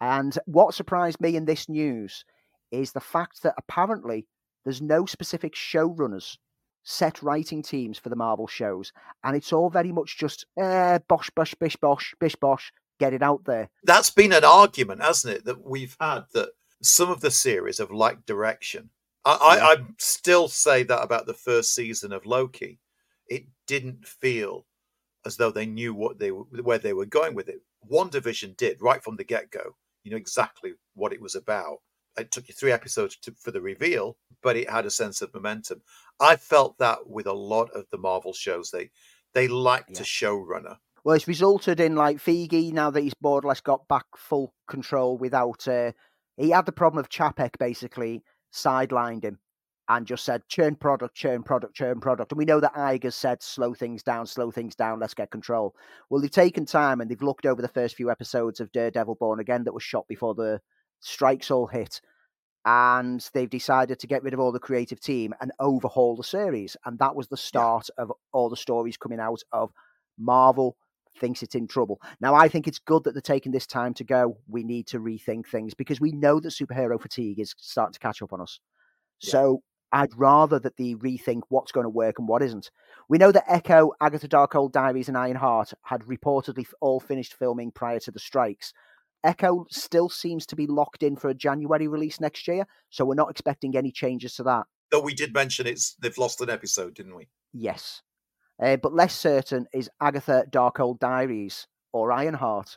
And what surprised me in this news is the fact that apparently there's no specific showrunners, set writing teams for the Marvel shows. And it's all very much just, eh, bosh, bosh, bish, bosh, bish, bosh, get it out there. That's been an argument, hasn't it, that we've had that some of the series have lacked direction I, yeah. I, I still say that about the first season of Loki. It didn't feel as though they knew what they where they were going with it. WandaVision did right from the get go. You know exactly what it was about. It took you three episodes to, for the reveal, but it had a sense of momentum. I felt that with a lot of the Marvel shows. They they liked yeah. a showrunner. Well, it's resulted in like Feige now that he's more or less got back full control without. Uh, he had the problem of Chapek basically sidelined him and just said churn product, churn product, churn product. And we know that Iger said slow things down, slow things down, let's get control. Well, they've taken time and they've looked over the first few episodes of Daredevil Born Again that was shot before the strikes all hit. And they've decided to get rid of all the creative team and overhaul the series. And that was the start yeah. of all the stories coming out of Marvel thinks it's in trouble. Now, I think it's good that they're taking this time to go. We need to rethink things because we know that superhero fatigue is starting to catch up on us. Yeah. So I'd rather that they rethink what's going to work and what isn't. We know that Echo, Agatha Darkhold Diaries, and Ironheart had reportedly all finished filming prior to the strikes. Echo still seems to be locked in for a January release next year, so we're not expecting any changes to that. Though we did mention it's they've lost an episode, didn't we? Yes. Uh, but less certain is Agatha Darkhold Diaries or Ironheart.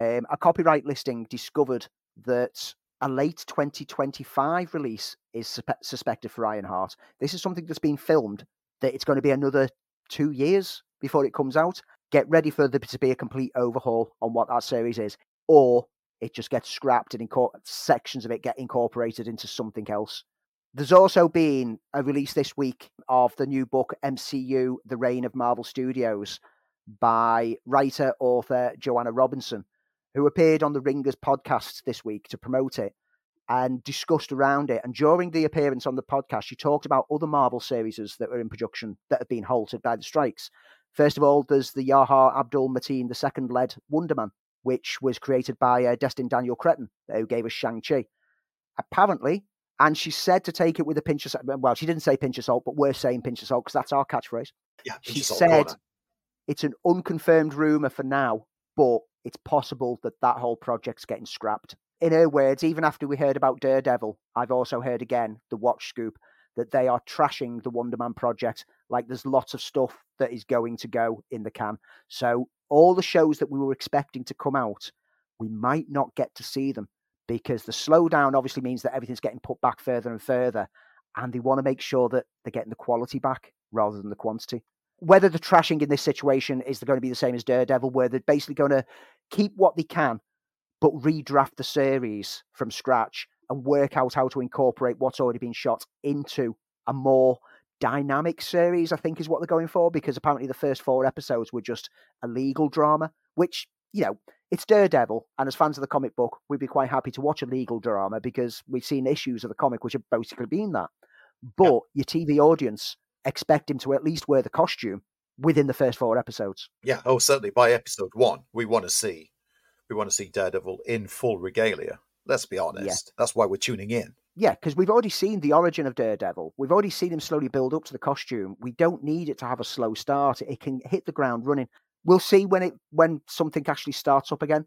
Um, a copyright listing discovered that a late 2025 release is su- suspected for Ironheart. This is something that's been filmed, that it's going to be another two years before it comes out. Get ready for there to be a complete overhaul on what that series is, or it just gets scrapped and inco- sections of it get incorporated into something else. There's also been a release this week of the new book MCU: The Reign of Marvel Studios by writer author Joanna Robinson, who appeared on the Ringers podcast this week to promote it and discussed around it. And during the appearance on the podcast, she talked about other Marvel series that are in production that have been halted by the strikes. First of all, there's the Yahya Abdul Mateen II led Wonder Man, which was created by uh, Destin Daniel Cretton, who gave us Shang-Chi. Apparently, and she said to take it with a pinch of salt. Well, she didn't say pinch of salt, but we're saying pinch of salt because that's our catchphrase. Yeah, she said it's an unconfirmed rumor for now, but it's possible that that whole project's getting scrapped. In her words, even after we heard about Daredevil, I've also heard again the Watch Scoop that they are trashing the Wonder Man project. Like there's lots of stuff that is going to go in the can. So all the shows that we were expecting to come out, we might not get to see them because the slowdown obviously means that everything's getting put back further and further, and they want to make sure that they're getting the quality back rather than the quantity. Whether the trashing in this situation is going to be the same as Daredevil, where they're basically going to keep what they can, but redraft the series from scratch and work out how to incorporate what's already been shot into a more dynamic series, I think is what they're going for, because apparently the first four episodes were just a legal drama, which, you know, it's Daredevil, and as fans of the comic book, we'd be quite happy to watch a legal drama because we've seen issues of the comic which have basically been that. But your TV audience expect him to at least wear the costume within the first four episodes. Yeah, oh, certainly by episode one, we want to see we want to see Daredevil in full regalia. Let's be honest. Yeah. That's why we're tuning in. Yeah, because we've already seen the origin of Daredevil. We've already seen him slowly build up to the costume. We don't need it to have a slow start. It can hit the ground running. We'll see when it when something actually starts up again.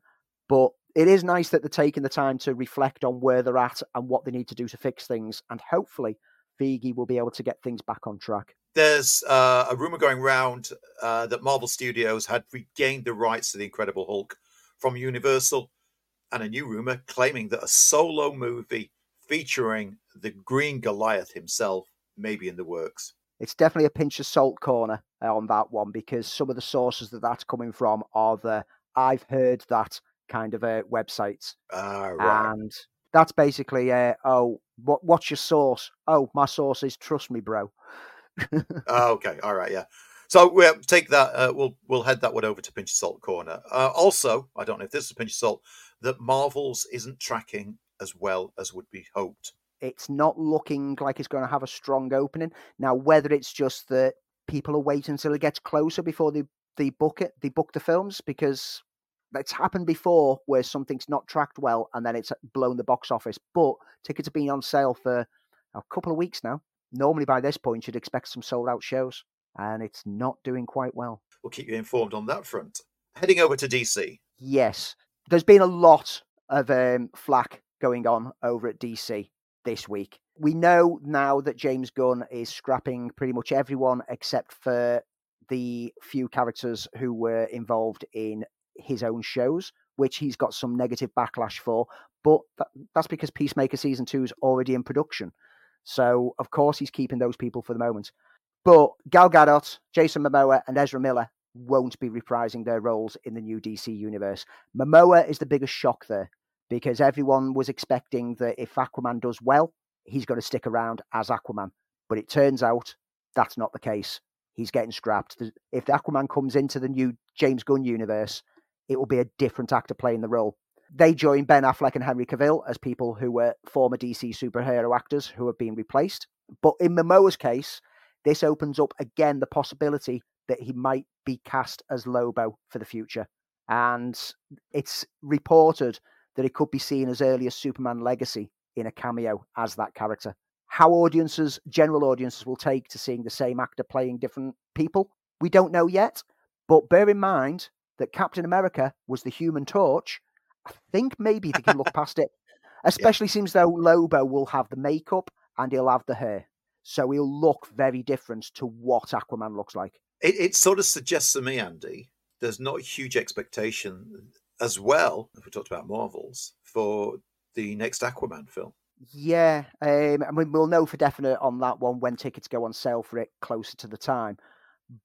But it is nice that they're taking the time to reflect on where they're at and what they need to do to fix things. And hopefully, Feige will be able to get things back on track. There's uh, a rumor going around uh, that Marvel Studios had regained the rights to the Incredible Hulk from Universal, and a new rumor claiming that a solo movie featuring the Green Goliath himself may be in the works. It's definitely a pinch of salt corner uh, on that one because some of the sources that that's coming from are the I've heard that kind of uh, websites. Ah, right. And that's basically, uh, oh, what what's your source? Oh, my source is trust me, bro. oh, okay, all right, yeah. So we'll take that. Uh, we'll we'll head that one over to pinch of salt corner. Uh, also, I don't know if this is pinch of salt that Marvels isn't tracking as well as would be hoped. It's not looking like it's going to have a strong opening now. Whether it's just that people are waiting until it gets closer before they they book it, they book the films because it's happened before where something's not tracked well and then it's blown the box office. But tickets have been on sale for a couple of weeks now. Normally, by this point, you'd expect some sold out shows, and it's not doing quite well. We'll keep you informed on that front. Heading over to DC. Yes, there's been a lot of um, flack going on over at DC this week. We know now that James Gunn is scrapping pretty much everyone except for the few characters who were involved in his own shows, which he's got some negative backlash for. But that's because Peacemaker season two is already in production. So, of course, he's keeping those people for the moment. But Gal Gadot, Jason Momoa, and Ezra Miller won't be reprising their roles in the new DC universe. Momoa is the biggest shock there because everyone was expecting that if Aquaman does well, he's going to stick around as Aquaman. But it turns out that's not the case. He's getting scrapped. If the Aquaman comes into the new James Gunn universe, it will be a different actor playing the role. They join Ben Affleck and Henry Cavill as people who were former DC superhero actors who have been replaced. But in Momoa's case, this opens up again the possibility that he might be cast as Lobo for the future. And it's reported that it could be seen as early as Superman Legacy in a cameo as that character. How audiences, general audiences, will take to seeing the same actor playing different people, we don't know yet. But bear in mind that Captain America was the human torch, I think maybe they can look past it. Especially yeah. seems though Lobo will have the makeup and he'll have the hair. So he'll look very different to what Aquaman looks like. It, it sort of suggests to me, Andy, there's not a huge expectation as well, if we talked about Marvels, for the next Aquaman film. Yeah, um, I mean, we'll know for definite on that one when tickets go on sale for it closer to the time.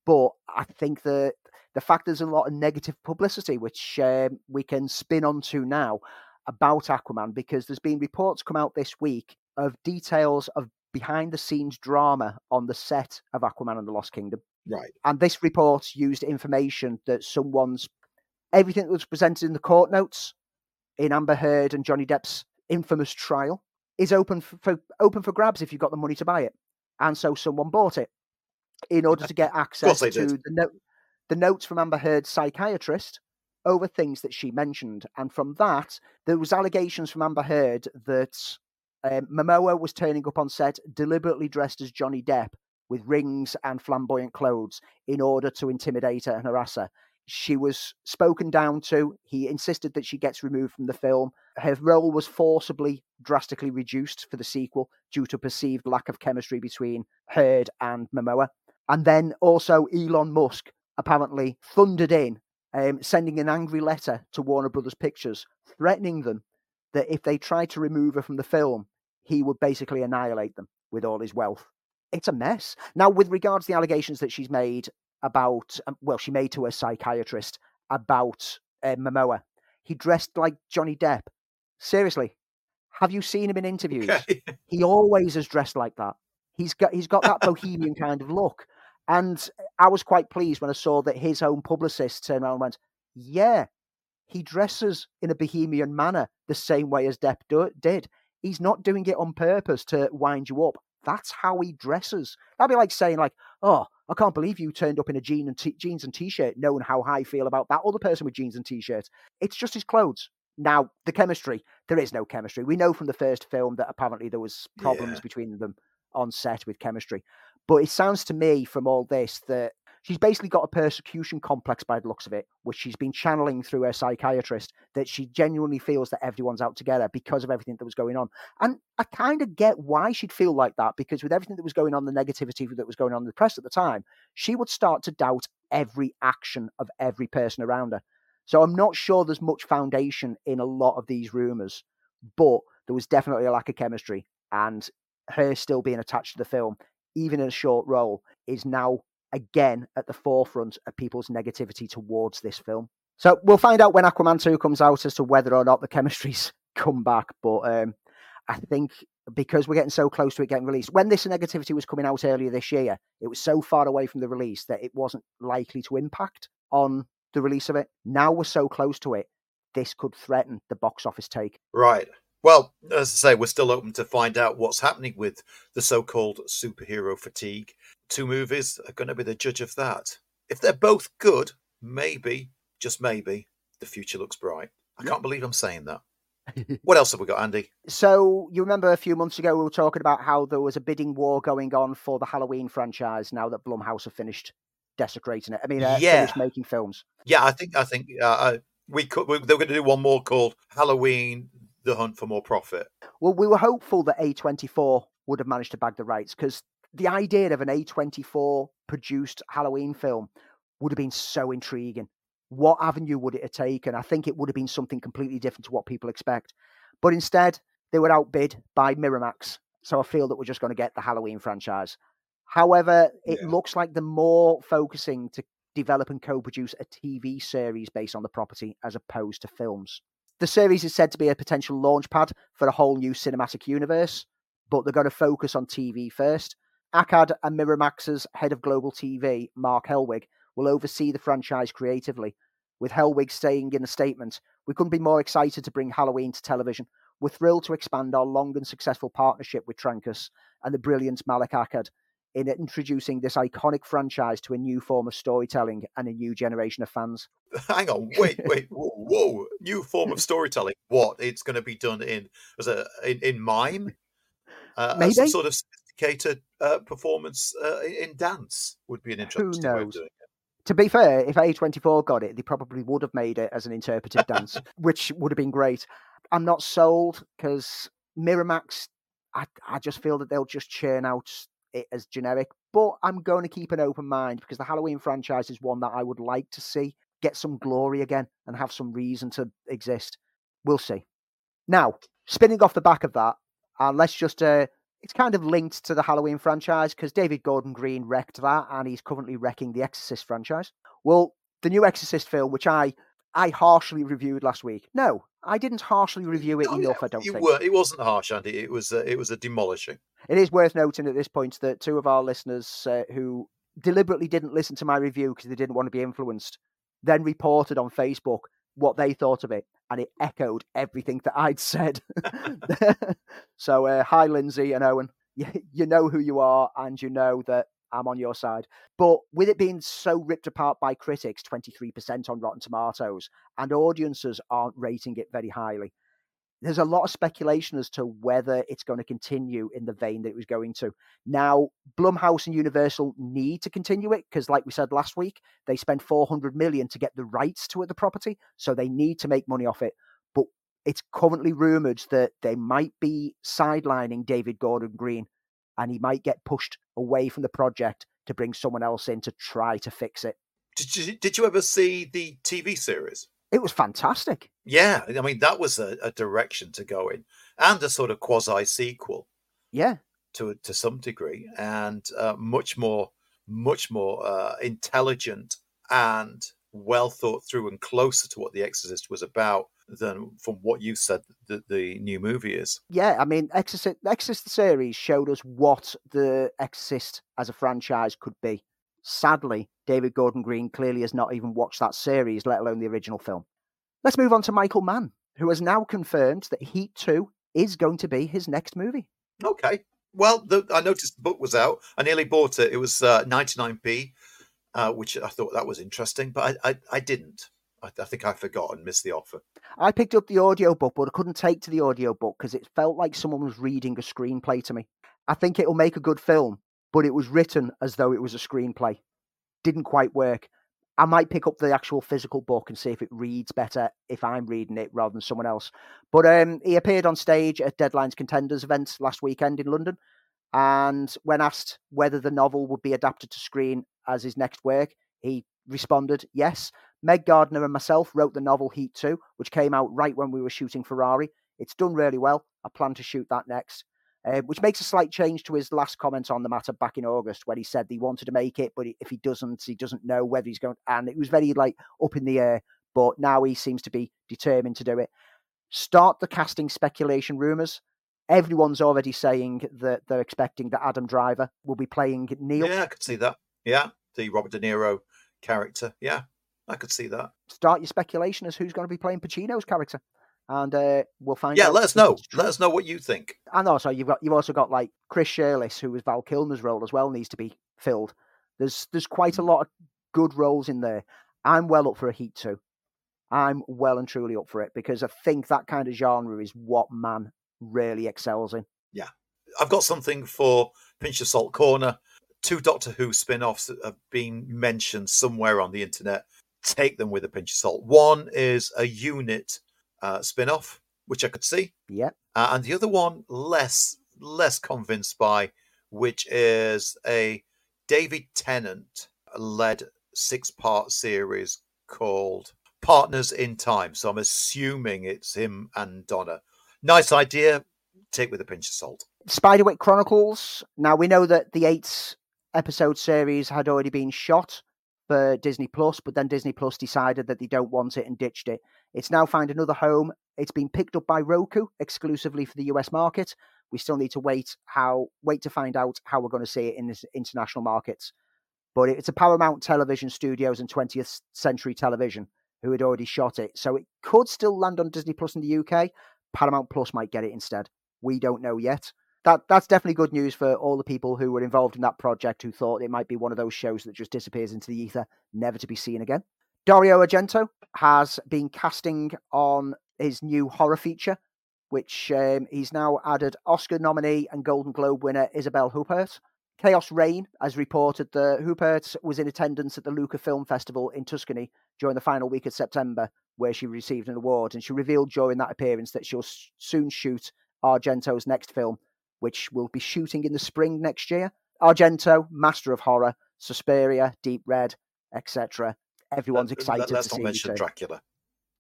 But I think that the fact there's a lot of negative publicity, which um, we can spin onto now about Aquaman, because there's been reports come out this week of details of behind the scenes drama on the set of Aquaman and the Lost Kingdom. Right. And this report used information that someone's everything that was presented in the court notes in Amber Heard and Johnny Depp's infamous trial is open for, for open for grabs if you've got the money to buy it. And so someone bought it in order to get access to the note the notes from Amber Heard's psychiatrist over things that she mentioned. And from that, there was allegations from Amber Heard that um, Momoa was turning up on set deliberately dressed as Johnny Depp with rings and flamboyant clothes in order to intimidate her and harass her. She was spoken down to. He insisted that she gets removed from the film. Her role was forcibly drastically reduced for the sequel due to perceived lack of chemistry between Heard and Momoa. And then also Elon Musk apparently thundered in, um, sending an angry letter to Warner Brothers Pictures, threatening them that if they tried to remove her from the film, he would basically annihilate them with all his wealth. It's a mess. Now, with regards to the allegations that she's made about, um, well, she made to a psychiatrist about uh, Momoa, he dressed like Johnny Depp. Seriously, have you seen him in interviews? Okay. he always has dressed like that. He's got he's got that bohemian kind of look. And I was quite pleased when I saw that his own publicist turned around and went, Yeah, he dresses in a bohemian manner the same way as Depp do- did. He's not doing it on purpose to wind you up. That's how he dresses. That'd be like saying, like, oh, I can't believe you turned up in a jean and t- jeans and t-shirt, knowing how I feel about that other person with jeans and t-shirts. It's just his clothes. Now, the chemistry, there is no chemistry. We know from the first film that apparently there was problems Yeah. between them on set with chemistry. But it sounds to me from all this that she's basically got a persecution complex by the looks of it, which she's been channeling through her psychiatrist, that she genuinely feels that everyone's out together because of everything that was going on. And I kind of get why she'd feel like that, because with everything that was going on, the negativity that was going on in the press at the time, she would start to doubt every action of every person around her. So I'm not sure there's much foundation in a lot of these rumors, but there was definitely a lack of chemistry. And her still being attached to the film, even in a short role, is now again at the forefront of people's negativity towards this film. So we'll find out when Aquaman 2 comes out as to whether or not the chemistry's come back. But um, I think because we're getting so close to it getting released, when this negativity was coming out earlier this year, it was so far away from the release that it wasn't likely to impact on the release of it. Now we're so close to it, this could threaten the box office take. Right. Well, as I say, we're still open to find out what's happening with the so called superhero fatigue. Two movies are going to be the judge of that. If they're both good, maybe, just maybe, the future looks bright. I can't believe I'm saying that. What else have we got, Andy? So you remember a few months ago we were talking about how there was a bidding war going on for the Halloween franchise now that Blumhouse have finished desecrating it. I mean, uh, Yeah. finished making films. Yeah, I think I think uh, we could. We, they were going to do one more called Halloween: The Hunt for More Profit. Well, we were hopeful that A24 would have managed to bag the rights because the idea of an A24 produced Halloween film would have been so intriguing. What avenue would it have taken? I think it would have been something completely different to what people expect. But instead, they were outbid by Miramax. So I feel that we're just going to get the Halloween franchise. However, it Yeah. looks like they're more focusing to develop and co produce a TV series based on the property as opposed to films. The series is said to be a potential launchpad for a whole new cinematic universe, but they're going to focus on TV first. Akkad and Miramax's head of global TV, Marc Helwig, will oversee the franchise creatively. With Helwig saying in a statement, We couldn't be more excited to bring Halloween to television. We're thrilled to expand our long and successful partnership with Trancas and the brilliant Malik Akkad in introducing this iconic franchise to a new form of storytelling and a new generation of fans. Hang on, wait, wait, whoa, whoa! New form of storytelling. What? It's going to be done in as a in, in mime, uh, some Maybe. sort of sophisticated uh, performance uh, in dance would be an interesting way of knows? doing it. To be fair, if A24 got it, they probably would have made it as an interpretive dance, which would have been great. I'm not sold because Miramax, I, I just feel that they'll just churn out it as generic. But I'm going to keep an open mind because the Halloween franchise is one that I would like to see get some glory again and have some reason to exist. We'll see. Now, spinning off the back of that, and let's just uh, it's kind of linked to the Halloween franchise because David Gordon Green wrecked that, and he's currently wrecking the Exorcist franchise. Well, the new Exorcist film, which I I harshly reviewed last week. No, I didn't harshly review it Oh, enough. I don't you think were. It wasn't harsh, Andy. It was. Uh, it was a demolishing. it is worth noting at this point that two of our listeners uh, who deliberately didn't listen to my review because they didn't want to be influenced, then reported on Facebook what they thought of it, and it echoed everything that I'd said. so, uh, hi, Lindsay and Owen. You, you know who you are, and you know that I'm on your side. But with it being so ripped apart by critics, 23% on Rotten Tomatoes, and audiences aren't rating it very highly, there's a lot of speculation as to whether it's going to continue in the vein that it was going to. Now, Blumhouse and Universal need to continue it because, like we said last week, they spent 400 million to get the rights to the property, so they need to make money off it. But it's currently rumored that they might be sidelining David Gordon Green, and he might get pushed away from the project to bring someone else in to try to fix it. Did you Did you ever see the TV series? It was fantastic. Yeah, I mean that was a, a direction to go in, and a sort of quasi sequel Yeah, to to some degree, and uh, much more, much more uh, intelligent and well thought through, and closer to what The Exorcist was about than from what you said that the new movie is. yeah. I mean, Exorcist, the Exorcist series showed us what the Exorcist as a franchise could be. Sadly, David Gordon Green clearly has not even watched that series, let alone the original film. Let's move on to Michael Mann, who has now confirmed that Heat 2 is going to be his next movie. Okay. Well, the, I noticed the book was out. I nearly bought it. It was uh, 99p, uh, which I thought that was interesting, but I, I, I didn't. I, I think I forgot and missed the offer. I picked up the audiobook, but I couldn't take to the audiobook because it felt like someone was reading a screenplay to me. I think it'll make a good film, but it was written as though it was a screenplay. Didn't quite work. I might pick up the actual physical book and see if it reads better if I'm reading it rather than someone else. But um, he appeared on stage at Deadline's Contenders event last weekend in London. And when asked whether the novel would be adapted to screen as his next work, he responded, yes. Meg Gardiner and myself wrote the novel Heat 2, which came out right when we were shooting Ferrari. It's done really well. I plan to shoot that next uh, which makes a slight change to his last comment on the matter back in August when he said he wanted to make it, but if he doesn't, he doesn't know whether he's going. And it was very like up in the air. But now he seems to be determined to do it. Start the casting speculation rumors. Everyone's already saying that they're expecting that Adam Driver will be playing Neil. Yeah, I could see that. Yeah, the Robert De Niro character. Yeah, I could see that. Start your speculation as who's going to be playing Pacino's character and uh, we'll find. Yeah, let us know. Let us know what you think. And also, you've got you've also got like Chris Shiherlis, who was Val Kilmer's role as well, needs to be filled. There's there's quite a mm. lot of good roles in there. I'm well up for a Heat too. I'm well and truly up for it because I think that kind of genre is what Mann really excels in. Yeah, I've got something for Pinch of Salt Corner. Two Doctor Who spin-offs that have been mentioned somewhere on the internet. Take them with a pinch of salt. One is a UNIT uh, spin off, which I could see. Yeah. Uh, and the other one, less less convinced by, which is a David Tennant led six part series called Partners in Time. So I'm assuming it's him and Donna. Nice idea. Take with a pinch of salt. Spiderwick Chronicles. Now we know that the eight episode series had already been shot for Disney Plus, but then Disney Plus decided that they don't want it and ditched it. It's now found another home. It's been picked up by Roku exclusively for the US market. We still need to wait how wait to find out how we're going to see it in this international markets. But it's a Paramount Television Studios and 20th Century Television who had already shot it, so it could still land on Disney Plus in the UK. Paramount Plus might get it instead. We don't know yet. That that's definitely good news for all the people who were involved in that project who thought it might be one of those shows that just disappears into the ether, never to be seen again. Dario Argento has been casting on his new horror feature, which um, he's now added Oscar nominee and Golden Globe winner Isabelle Huppert. Chaos Reign has reported that Huppert was in attendance at the Lucca Film Festival in Tuscany during the final week of September, where she received an award. And she revealed during that appearance that she'll soon shoot Argento's next film, which will be shooting in the spring next year. Argento, master of horror, Suspiria, Deep Red, etc everyone's excited to be. let's to not mention Dracula.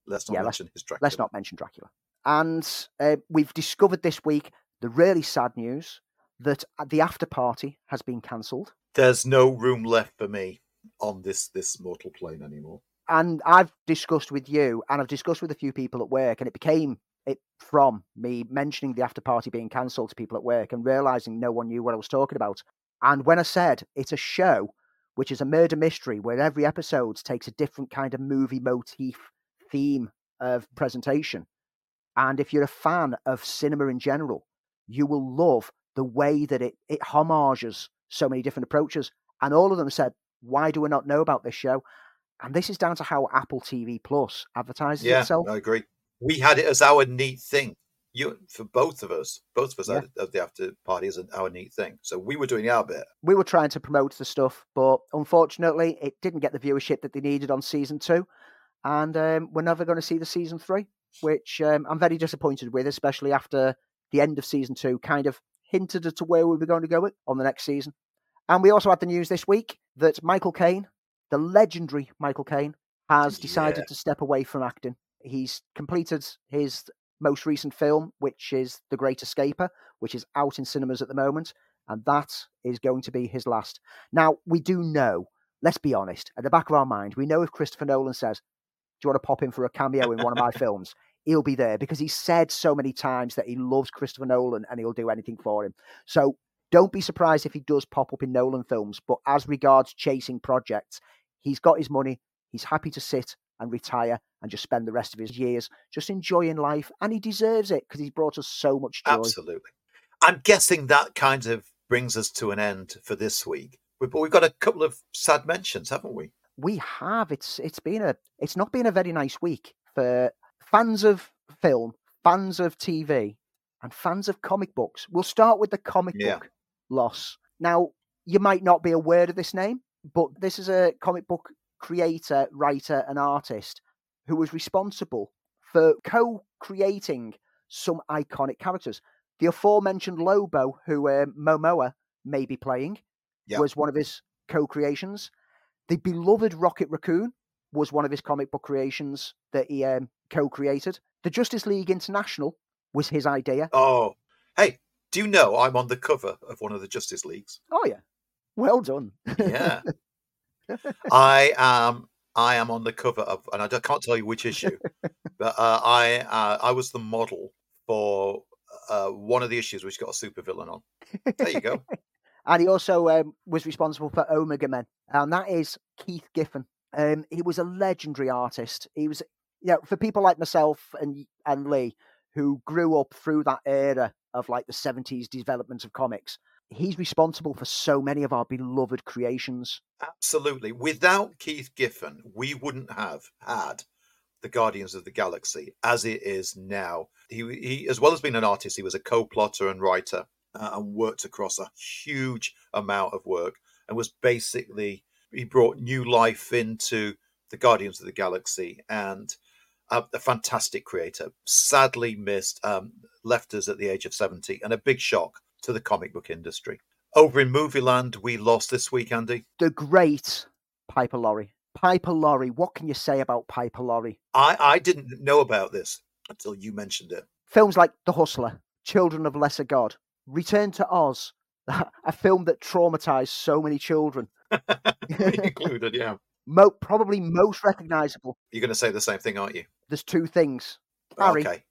Let's not yeah, mention let's, his Dracula. Let's not mention Dracula. And uh, we've discovered this week the really sad news that the after party has been cancelled. There's no room left for me on this this mortal plane anymore. And I've discussed with you, and I've discussed with a few people at work, and it became it from me mentioning the after party being cancelled to people at work and realizing no one knew what I was talking about. And when I said it's a show which is a murder mystery where every episode takes a different kind of movie motif theme of presentation. And if you're a fan of cinema in general, you will love the way that it, it homages so many different approaches. And all of them said, Why do we not know about this show? And this is down to how Apple TV Plus advertises yeah, itself. I agree. We had it as our neat thing you for both of us, both of us yeah. at, the after party is our neat thing. So we were doing our bit. We were trying to promote the stuff, but unfortunately, it didn't get the viewership that they needed on season two, and um, we're never going to see the season three, which um, I'm very disappointed with, especially after the end of season two kind of hinted at where we were going to go on the next season. And we also had the news this week that Michael Caine, the legendary Michael Caine, has decided yeah. to step away from acting. He's completed his most recent film, which is The Great Escaper, which is out in cinemas at the moment, and that is going to be his last. Now, we do know, let's be honest, at the back of our mind, we know if Christopher Nolan says, Do you want to pop in for a cameo in one of my films? He'll be there because he said so many times that he loves Christopher Nolan and he'll do anything for him. So don't be surprised if he does pop up in Nolan films. But as regards chasing projects, he's got his money. He's happy to sit and retire and just spend the rest of his years just enjoying life. And he deserves it because he's brought us so much joy. Absolutely. I'm guessing that kind of brings us to an end for this week. But we've got a couple of sad mentions, haven't we? We have. It's it's been a it's not been a very nice week for fans of film, fans of TV, and fans of comic books. We'll start with the comic Yeah. book loss. Now, you might not be aware of this name, but this is a comic book creator, writer, and artist who was responsible for co creating some iconic characters. The aforementioned Lobo, who um, Momoa may be playing, Yeah. was one of his co creations. The beloved Rocket Raccoon was one of his comic book creations that he um, co created. The Justice League International was his idea. Oh, hey, do you know I'm on the cover of one of the Justice Leagues? Oh, yeah. Well done. Yeah. I am. I am on the cover of, and I can't tell you which issue, but uh, I uh, I was the model for uh, one of the issues which got a supervillain on. There you go. and he also um, was responsible for Omega Men, and that is Keith Giffen. Um, he was a legendary artist. He was, you know, for people like myself and and Lee, who grew up through that era of like the seventies development of comics. He's responsible for so many of our beloved creations. Absolutely. Without Keith Giffen, we wouldn't have had the Guardians of the Galaxy as it is now. He, he as well as being an artist, he was a co-plotter and writer uh, and worked across a huge amount of work and was basically he brought new life into the Guardians of the Galaxy and a, a fantastic creator. Sadly missed, um, left us at the age of 70 and a big shock to the comic book industry. Over in Movieland, we lost this week, Andy. The great Piper Laurie. Piper Laurie. What can you say about Piper Laurie? I, I didn't know about this until you mentioned it. Films like The Hustler, Children of Lesser God, Return to Oz, a film that traumatized so many children. Included, yeah. Mo- probably most recognizable. You're going to say the same thing, aren't you? There's two things Barry Okay.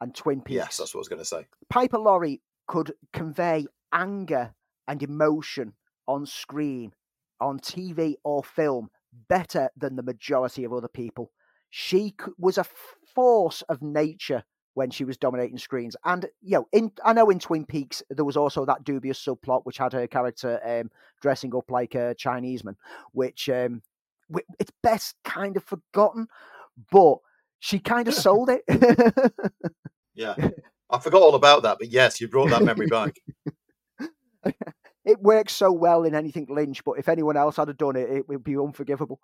and Twin Peaks. Yes, that's what I was going to say. Piper Laurie could convey anger and emotion on screen, on TV or film better than the majority of other people. She was a force of nature when she was dominating screens. And you know, in I know in Twin Peaks there was also that dubious subplot which had her character um, dressing up like a Chinese man, which um, it's best kind of forgotten, but she kind of sold it. Yeah. I forgot all about that, but yes, you brought that memory back. it works so well in anything Lynch, but if anyone else had done it, it would be unforgivable.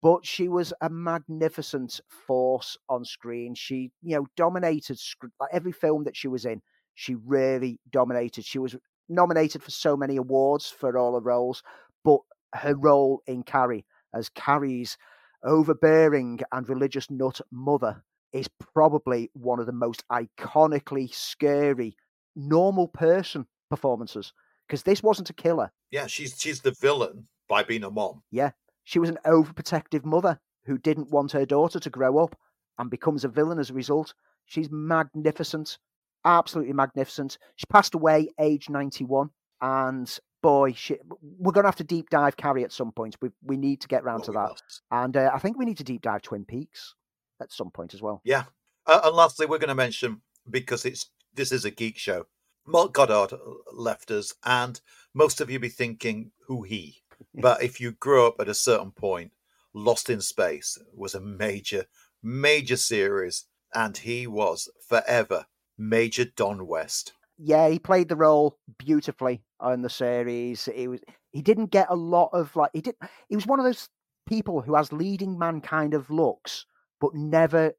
But she was a magnificent force on screen. She, you know, dominated like every film that she was in. She really dominated. She was nominated for so many awards for all her roles, but her role in Carrie as Carrie's overbearing and religious nut mother is probably one of the most iconically scary normal person performances because this wasn't a killer. Yeah, she's she's the villain by being a mom. Yeah, she was an overprotective mother who didn't want her daughter to grow up and becomes a villain as a result. She's magnificent, absolutely magnificent. She passed away age 91 and boy, she, we're going to have to deep dive Carrie at some point. We, we need to get round to that. must. And uh, I think we need to deep dive Twin Peaks at some point as well. Yeah. Uh, and lastly, we're going to mention because it's this is a geek show. Mark Goddard left us, and most of you be thinking who he. But if you grew up at a certain point, Lost in Space was a major, major series, and he was forever Major Don West. yeah, he played the role beautifully on the series. He was he didn't get a lot of like he did he was one of those people who has leading man kind of looks, but never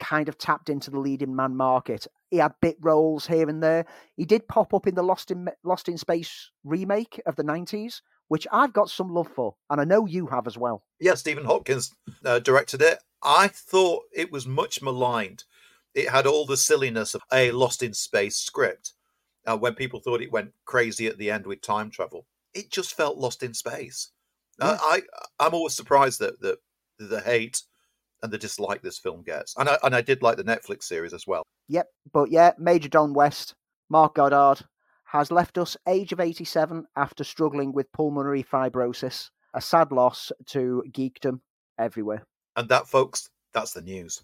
kind of tapped into the leading man market. He had bit roles here and there. He did pop up in the Lost in Lost in Space remake of the nineties, which I've got some love for, and I know you have as well. Yeah, Stephen Hopkins uh, directed it. I thought it was much maligned. It had all the silliness of a Lost in Space script. Uh, when people thought it went crazy at the end with time travel, it just felt Lost in Space. Uh, I I'm always surprised that that the hate and the dislike this film gets, and I and I did like the Netflix series as well. Yep, but yeah, Major Don West, Mark Goddard, has left us age of 87 after struggling with pulmonary fibrosis. A sad loss to geekdom everywhere. And that, folks, that's the news.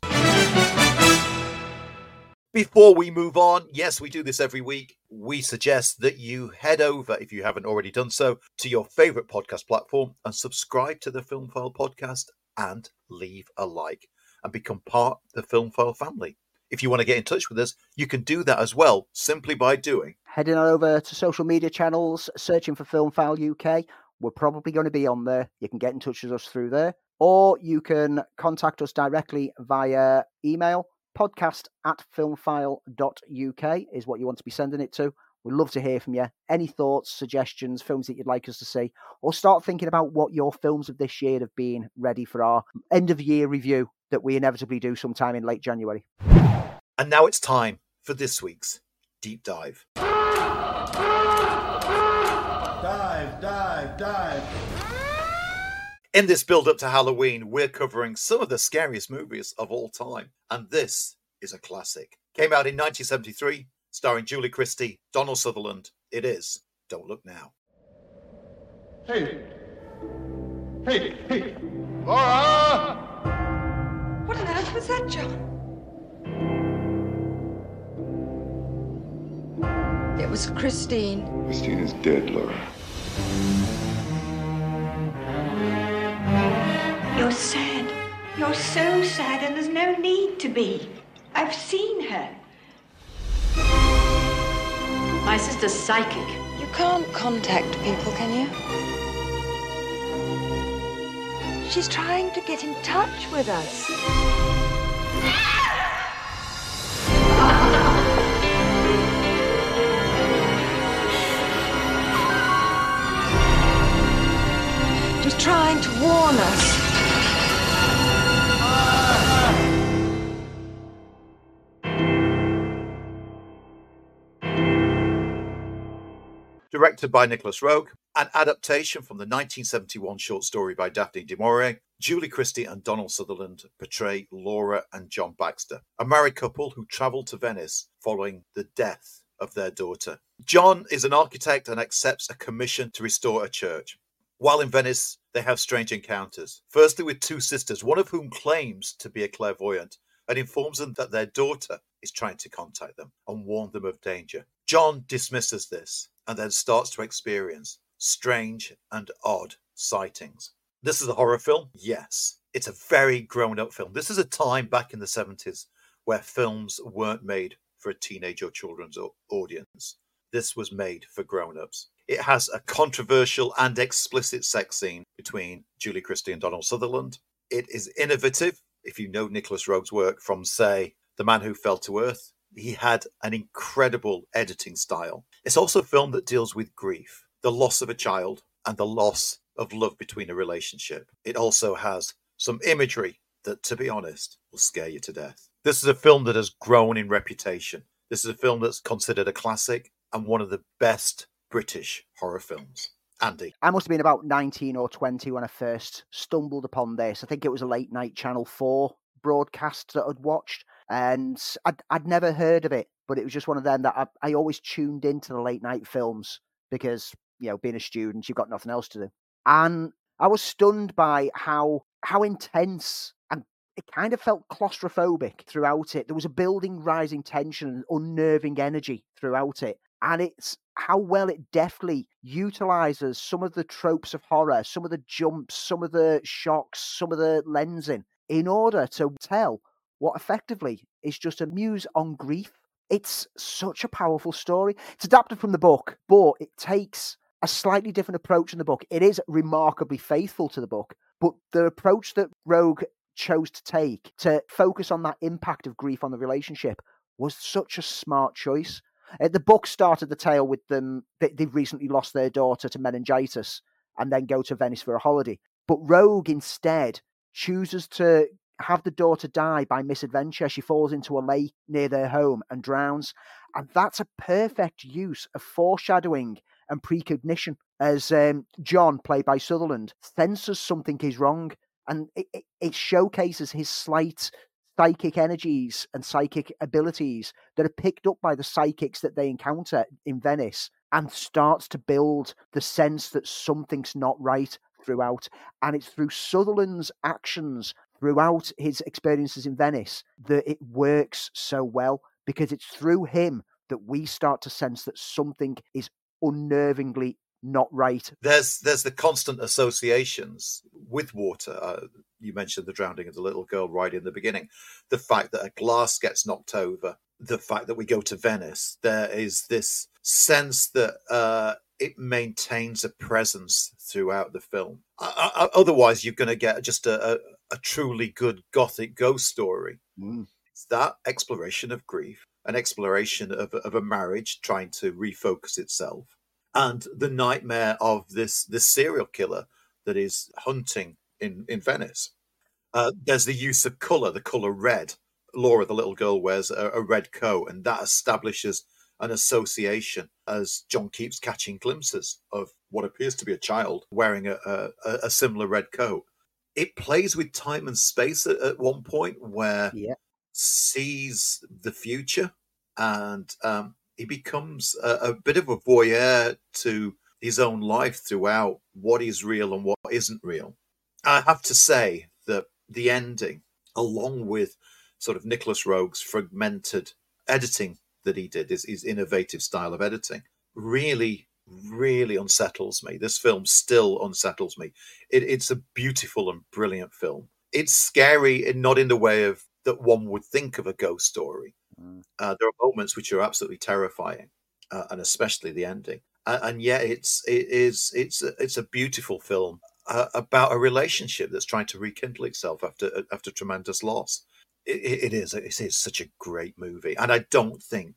Before we move on, yes, we do this every week. We suggest that you head over, if you haven't already done so, to your favorite podcast platform and subscribe to the Film File podcast and leave a like. and become part of the Filmfile family. If you want to get in touch with us, you can do that as well simply by doing. Heading on over to social media channels, searching for Filmfile UK. We're probably going to be on there. You can get in touch with us through there, or you can contact us directly via email. Podcast at filmfile.uk is what you want to be sending it to. We'd love to hear from you. Any thoughts, suggestions, films that you'd like us to see, or start thinking about what your films of this year have been ready for our end of year review that we inevitably do sometime in late January. And now it's time for this week's deep dive. Dive, dive, dive. In this build up to Halloween, we're covering some of the scariest movies of all time, and this is a classic. Came out in 1973, starring Julie Christie, Donald Sutherland. It is Don't Look Now. Hey. Hey, hey. Laura! What on earth was that, John? It was Christine. Christine is dead, Laura. You're sad. You're so sad, and there's no need to be. I've seen her. My sister's psychic. You can't contact people, can you? She's trying to get in touch with us. Just trying to warn us. Directed by Nicolas Roeg, an adaptation from the 1971 short story by Daphne du Maurier, Julie Christie and Donald Sutherland portray Laura and John Baxter, a married couple who travel to Venice following the death of their daughter. John is an architect and accepts a commission to restore a church. While in Venice, they have strange encounters. Firstly, with two sisters, one of whom claims to be a clairvoyant and informs them that their daughter is trying to contact them and warn them of danger. John dismisses this and then starts to experience strange and odd sightings. This is a horror film? Yes. It's a very grown up film. This is a time back in the 70s where films weren't made for a teenage or children's audience. This was made for grown ups. It has a controversial and explicit sex scene between Julie Christie and Donald Sutherland. It is innovative. If you know Nicolas Roeg's work from, say, The Man Who Fell to Earth, he had an incredible editing style. It's also a film that deals with grief, the loss of a child, and the loss of love between a relationship. It also has some imagery that, to be honest, will scare you to death. This is a film that has grown in reputation. This is a film that's considered a classic and one of the best British horror films. Andy. I must have been about 19 or 20 when I first stumbled upon this. I think it was a late night Channel 4 broadcast that I'd watched, and I'd, I'd never heard of it, but it was just one of them that I, I always tuned into the late night films because, you know, being a student, you've got nothing else to do. And I was stunned by how how intense and it kind of felt claustrophobic throughout it. There was a building rising tension and unnerving energy throughout it. And it's how well it deftly utilizes some of the tropes of horror, some of the jumps, some of the shocks, some of the lensing in order to tell what effectively is just a muse on grief. It's such a powerful story. It's adapted from the book, but it takes a slightly different approach in the book. It is remarkably faithful to the book, but the approach that Roeg chose to take to focus on that impact of grief on the relationship was such a smart choice. Uh, the book started the tale with them, they, they've recently lost their daughter to meningitis and then go to Venice for a holiday. But Roeg instead chooses to have the daughter die by misadventure. She falls into a lake near their home and drowns. And that's a perfect use of foreshadowing and precognition as um, John, played by Sutherland, senses something is wrong. And it, it, it showcases his slight psychic energies and psychic abilities that are picked up by the psychics that they encounter in Venice and starts to build the sense that something's not right throughout. And it's through Sutherland's actions throughout his experiences in Venice that it works so well because it's through him that we start to sense that something is unnervingly not right. There's there's the constant associations with water. Uh, you mentioned the drowning of the little girl right in the beginning. The fact that a glass gets knocked over, the fact that we go to Venice, there is this sense that uh, it maintains a presence throughout the film. Uh, uh, otherwise, you're going to get just a, a, a, truly good gothic ghost story. Mm. It's that exploration of grief, an exploration of, of a marriage trying to refocus itself, and the nightmare of this this serial killer that is hunting in in Venice. Uh, there's the use of color, the color red. Laura, the little girl, wears a, a red coat, and that establishes an association as John keeps catching glimpses of what appears to be a child wearing a, a, a similar red coat. It plays with time and space at, at one point where yeah. sees the future and um, he becomes a, a bit of a voyeur to his own life throughout what is real and what isn't real. I have to say that the ending, along with sort of Nicolas Roeg's fragmented editing that he did, his, his innovative style of editing, really, really unsettles me. This film still unsettles me. It, it's a beautiful and brilliant film. It's scary, and not in the way of that one would think of a ghost story. Mm. Uh, there are moments which are absolutely terrifying, uh, and especially the ending. And, and yet, it's it is it's a, it's a beautiful film uh, about a relationship that's trying to rekindle itself after after tremendous loss. It, it is it is such a great movie, and I don't think,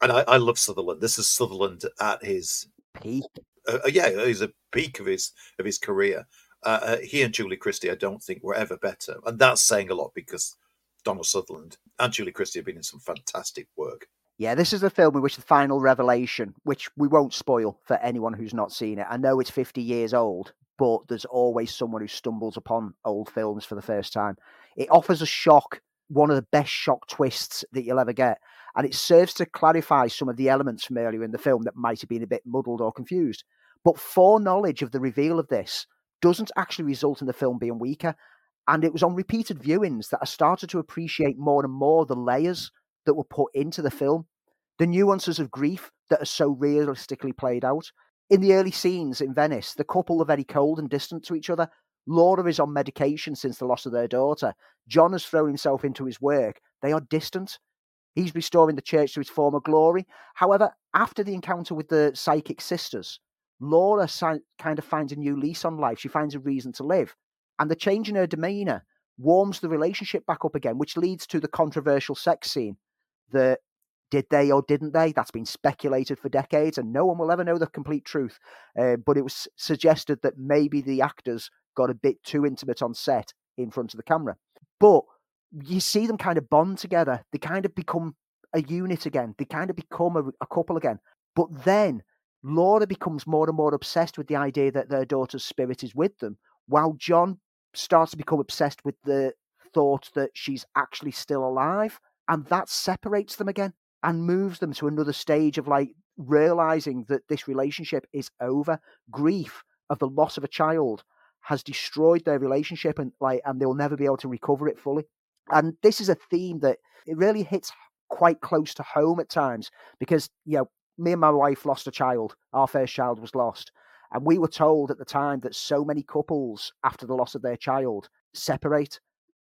and I, I love Sutherland. This is Sutherland at his peak. Uh, yeah, he's a peak of his of his career. Uh, uh, he and Julie Christie, I don't think were ever better, and that's saying a lot because Donald Sutherland and Julie Christie have been in some fantastic work. Yeah, this is a film in which the final revelation, which we won't spoil for anyone who's not seen it. I know it's 50 years old, but there's always someone who stumbles upon old films for the first time. It offers a shock, one of the best shock twists that you'll ever get. And it serves to clarify some of the elements from earlier in the film that might have been a bit muddled or confused. But foreknowledge of the reveal of this doesn't actually result in the film being weaker. And it was on repeated viewings that I started to appreciate more and more the layers that were put into the film, the nuances of grief that are so realistically played out. In the early scenes in Venice, the couple are very cold and distant to each other. Laura is on medication since the loss of their daughter. John has thrown himself into his work. They are distant. He's restoring the church to its former glory. However, after the encounter with the psychic sisters, Laura kind of finds a new lease on life. She finds a reason to live. And the change in her demeanor warms the relationship back up again, which leads to the controversial sex scene. The did they or didn't they? That's been speculated for decades, and no one will ever know the complete truth. Uh, but it was suggested that maybe the actors got a bit too intimate on set in front of the camera. But you see them kind of bond together. They kind of become a unit again. They kind of become a, a couple again. But then Laura becomes more and more obsessed with the idea that their daughter's spirit is with them, while John starts to become obsessed with the thought that she's actually still alive. And that separates them again and moves them to another stage of like realizing that this relationship is over. Grief of the loss of a child has destroyed their relationship and like and they'll never be able to recover it fully. And this is a theme that it really hits quite close to home at times because you know me and my wife lost a child. Our first child was lost. And we were told at the time that so many couples, after the loss of their child, separate.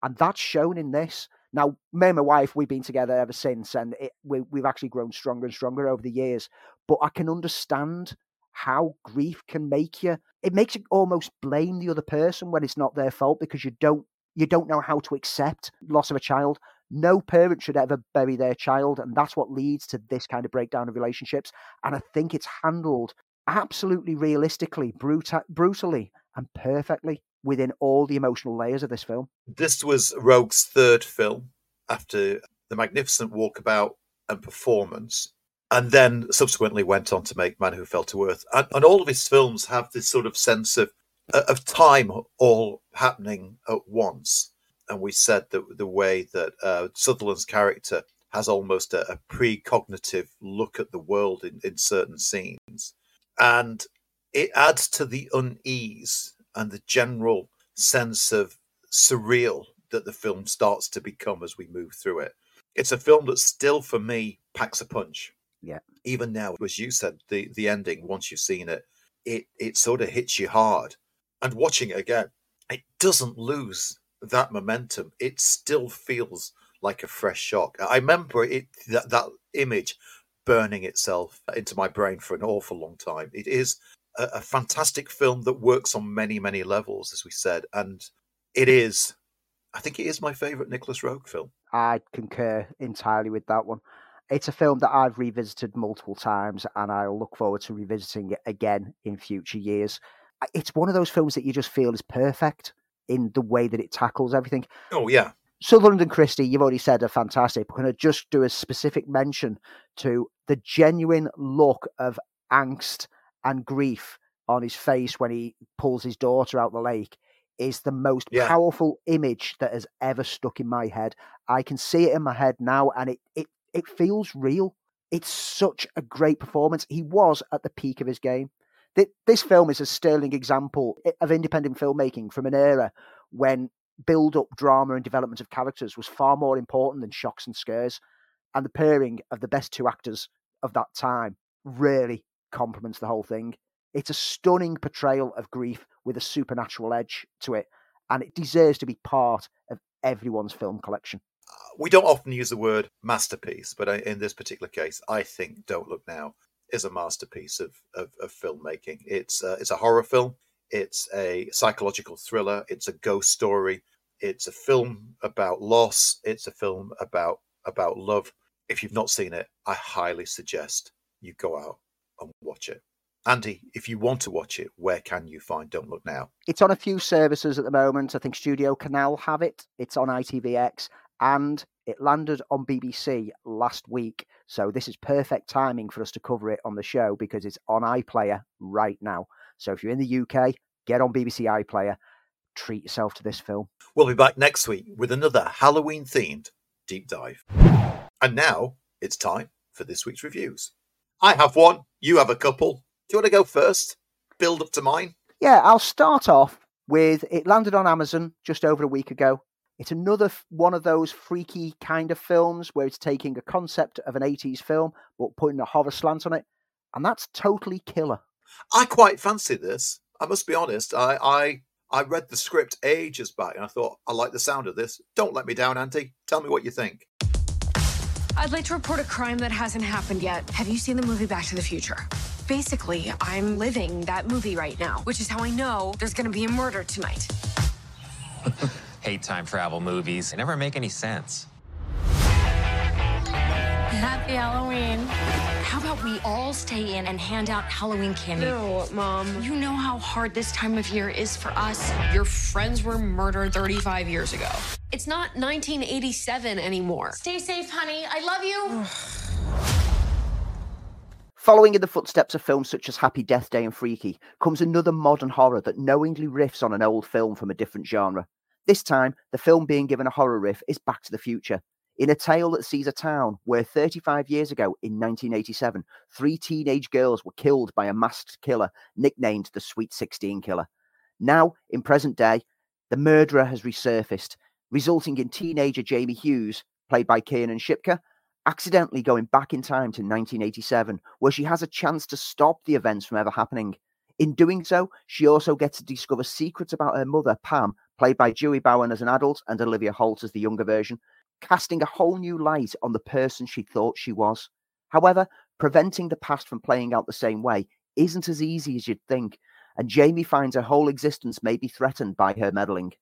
And that's shown in this. Now, me and my wife, we've been together ever since, and it, we, we've actually grown stronger and stronger over the years. But I can understand how grief can make you. It makes you almost blame the other person when it's not their fault because you don't you don't know how to accept loss of a child. No parent should ever bury their child, and that's what leads to this kind of breakdown of relationships. And I think it's handled absolutely realistically, bruta- brutally, and perfectly within all the emotional layers of this film. This was Roeg's third film after The Magnificent Walkabout and Performance, and then subsequently went on to make Man Who Fell to Earth. And, and all of his films have this sort of sense of of time all happening at once. And we said that the way that uh, Sutherland's character has almost a, a precognitive look at the world in, in certain scenes and it adds to the unease and the general sense of surreal that the film starts to become as we move through it. It's a film that still, for me, packs a punch. Yeah. Even now, as you said, the the ending once you've seen it, it it sort of hits you hard. And watching it again, it doesn't lose that momentum. It still feels like a fresh shock. I remember it that, that image burning itself into my brain for an awful long time. It is a, a fantastic film that works on many, many levels, as we said, and it is. I think it is my favourite Nicolas Roeg film. I concur entirely with that one. It's a film that I've revisited multiple times, and I'll look forward to revisiting it again in future years. It's one of those films that you just feel is perfect in the way that it tackles everything. Oh yeah, Sutherland and Christie, you've already said are fantastic. We're going to just do a specific mention to the genuine look of angst and grief on his face when he pulls his daughter out the lake is the most Yeah. powerful image that has ever stuck in my head. I can see it in my head now and it it it feels real. It's such a great performance. He was at the peak of his game. Th- This film is a sterling example of independent filmmaking from an era when build up drama and development of characters was far more important than shocks and scares. And the pairing of the best two actors of that time really complements the whole thing. It's a stunning portrayal of grief with a supernatural edge to it, and it deserves to be part of everyone's film collection. we don't often use the word masterpiece, but uh, in this particular case, I think "Don't Look Now" is a masterpiece of of, of filmmaking. It's uh, it's a horror film. It's a psychological thriller. It's a ghost story. It's a film about loss. It's a film about about love. If you've not seen it, I highly suggest you go out and watch it. Andy, if you want to watch it, where can you find Don't Look Now? It's on a few services at the moment. I think Studio Canal have it. It's on ITVX and it landed on BBC last week. So this is perfect timing for us to cover it on the show because it's on iPlayer right now. So if you're in the UK, get on BBC iPlayer, treat yourself to this film. We'll be back next week with another Halloween themed deep dive. And now it's time for this week's reviews. I have one, you have a couple. Do you want to go first? Build up to mine? Yeah, I'll start off with it landed on Amazon just over a week ago. It's another f- one of those freaky kind of films where it's taking a concept of an 80s film but putting a horror slant on it. And that's totally killer. I quite fancy this. I must be honest. I, I I read the script ages back and I thought, I like the sound of this. Don't let me down, Auntie. Tell me what you think. I'd like to report a crime that hasn't happened yet. Have you seen the movie Back to the Future? Basically, I'm living that movie right now, which is how I know there's gonna be a murder tonight. Hate time travel movies. They never make any sense. Happy Halloween. How about we all stay in and hand out Halloween candy? No, Mom. You know how hard this time of year is for us. Your friends were murdered 35 years ago. It's not 1987 anymore. Stay safe, honey. I love you. Following in the footsteps of films such as Happy Death Day and Freaky comes another modern horror that knowingly riffs on an old film from a different genre. This time, the film being given a horror riff is Back to the Future. In a tale that sees a town where 35 years ago, in 1987, three teenage girls were killed by a masked killer nicknamed the Sweet 16 Killer. Now, in present day, the murderer has resurfaced, resulting in teenager Jamie Hughes, played by Kiernan Shipka, accidentally going back in time to 1987, where she has a chance to stop the events from ever happening. In doing so, she also gets to discover secrets about her mother, Pam, played by Julie Bowen as an adult and Olivia Holt as the younger version, casting a whole new light on the person she thought she was. However, preventing the past from playing out the same way isn't as easy as you'd think, and Jamie finds her whole existence may be threatened by her meddling.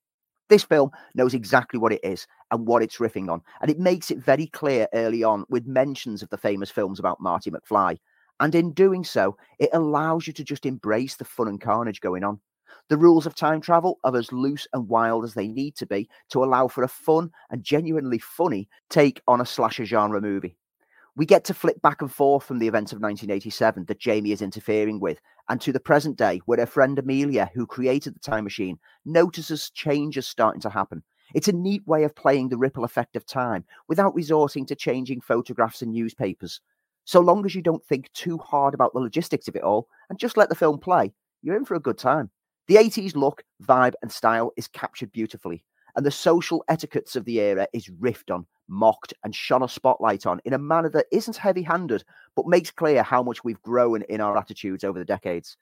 This film knows exactly what it is and what it's riffing on, and it makes it very clear early on with mentions of the famous films about Marty McFly. And in doing so, it allows you to just embrace the fun and carnage going on. The rules of time travel are as loose and wild as they need to be to allow for a fun and genuinely funny take on a slasher genre movie. We get to flip back and forth from the events of 1987 that Jamie is interfering with and to the present day where her friend Amelia, who created the time machine, notices changes starting to happen. It's a neat way of playing the ripple effect of time without resorting to changing photographs and newspapers. So long as you don't think too hard about the logistics of it all and just let the film play, you're in for a good time. The 80s look, vibe, and style is captured beautifully, and the social etiquettes of the era is riffed on, mocked, and shone a spotlight on in a manner that isn't heavy handed, but makes clear how much we've grown in our attitudes over the decades.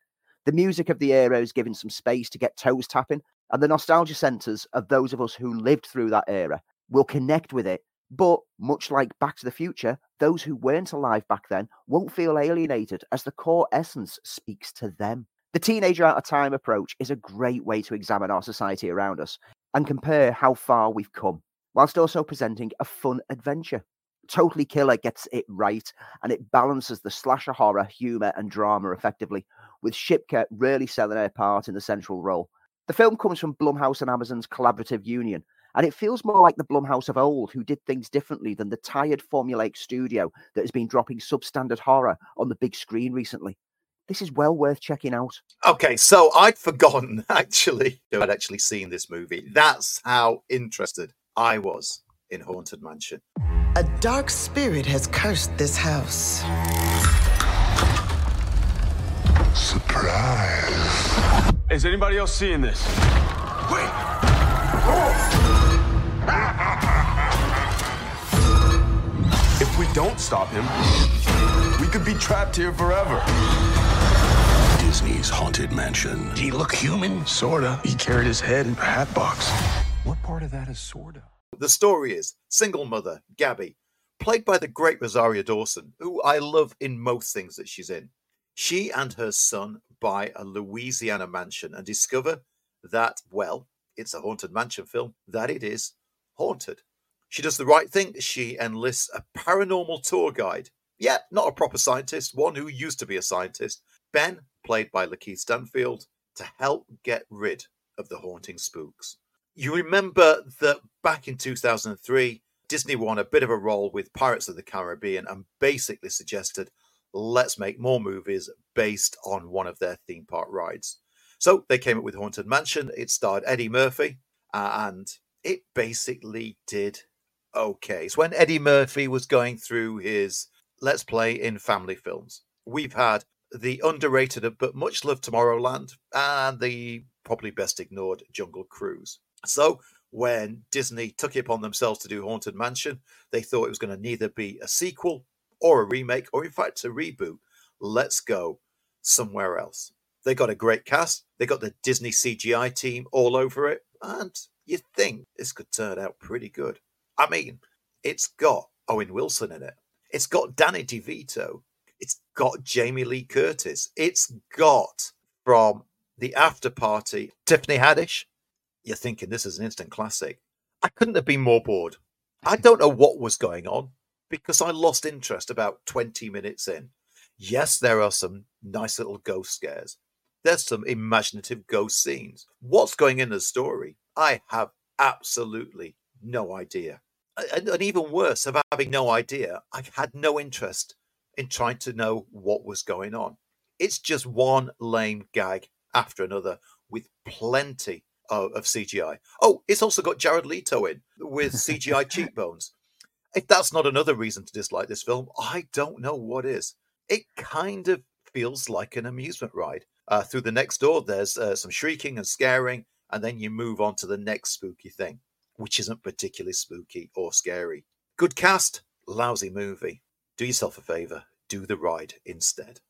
The music of the era is given some space to get toes tapping, and the nostalgia centres of those of us who lived through that era will connect with it. But much like Back to the Future, those who weren't alive back then won't feel alienated as the core essence speaks to them. The teenager out of time approach is a great way to examine our society around us and compare how far we've come, whilst also presenting a fun adventure. Totally Killer gets it right, and it balances the slasher horror, humour, and drama effectively, with Shipka really selling her part in the central role. The film comes from Blumhouse and Amazon's collaborative union, and it feels more like the Blumhouse of old, who did things differently than the tired formulaic studio that has been dropping substandard horror on the big screen recently. This is well worth checking out. Okay, so I'd forgotten actually, I'd actually seen this movie. That's how interested I was in Haunted Mansion. A dark spirit has cursed this house. Surprise. Is anybody else seeing this? Wait! If we don't stop him, we could be trapped here forever. Disney's Haunted Mansion. Did he look human? Sorta. He carried his head in a hat box. What part of that is sorta? The story is single mother, Gabby, played by the great Rosario Dawson, who I love in most things that she's in. She and her son buy a Louisiana mansion and discover that, well, it's a haunted mansion film, that it is haunted. She does the right thing. She enlists a paranormal tour guide. Yeah, not a proper scientist, one who used to be a scientist, Ben, played by Lakeith Stanfield, to help get rid of the haunting spooks. You remember that back in 2003, Disney won a bit of a role with Pirates of the Caribbean and basically suggested, let's make more movies based on one of their theme park rides. So they came up with Haunted Mansion. It starred Eddie Murphy, and it basically did okay. So when Eddie Murphy was going through his Let's Play in family films, we've had the underrated uh, but much loved Tomorrowland and the probably best ignored Jungle Cruise. So when Disney took it upon themselves to do Haunted Mansion, they thought it was going to neither be a sequel or a remake or, in fact, a reboot. Let's go somewhere else. They got a great cast, they got the Disney CGI team all over it, and you'd think this could turn out pretty good. I mean, it's got Owen Wilson in it, it's got Danny DeVito, got Jamie Lee Curtis, it's got from the after party Tiffany Haddish, you're thinking this is an instant classic. I couldn't have been more bored. I don't know what was going on because I lost interest about 20 minutes in. Yes, there are some nice little ghost scares. There's some imaginative ghost scenes. What's going in the story? I have absolutely no idea. And, and even worse, of having no idea, I had no interest in trying to know what was going on. It's just one lame gag after another with plenty of, of CGI. Oh, it's also got Jared Leto in with CGI cheekbones. If that's not another reason to dislike this film, I don't know what is. It kind of feels like an amusement ride. Uh, through the next door, there's uh, some shrieking and scaring, and then you move on to the next spooky thing, which isn't particularly spooky or scary. Good cast, lousy movie. Do yourself a favor, do the ride instead.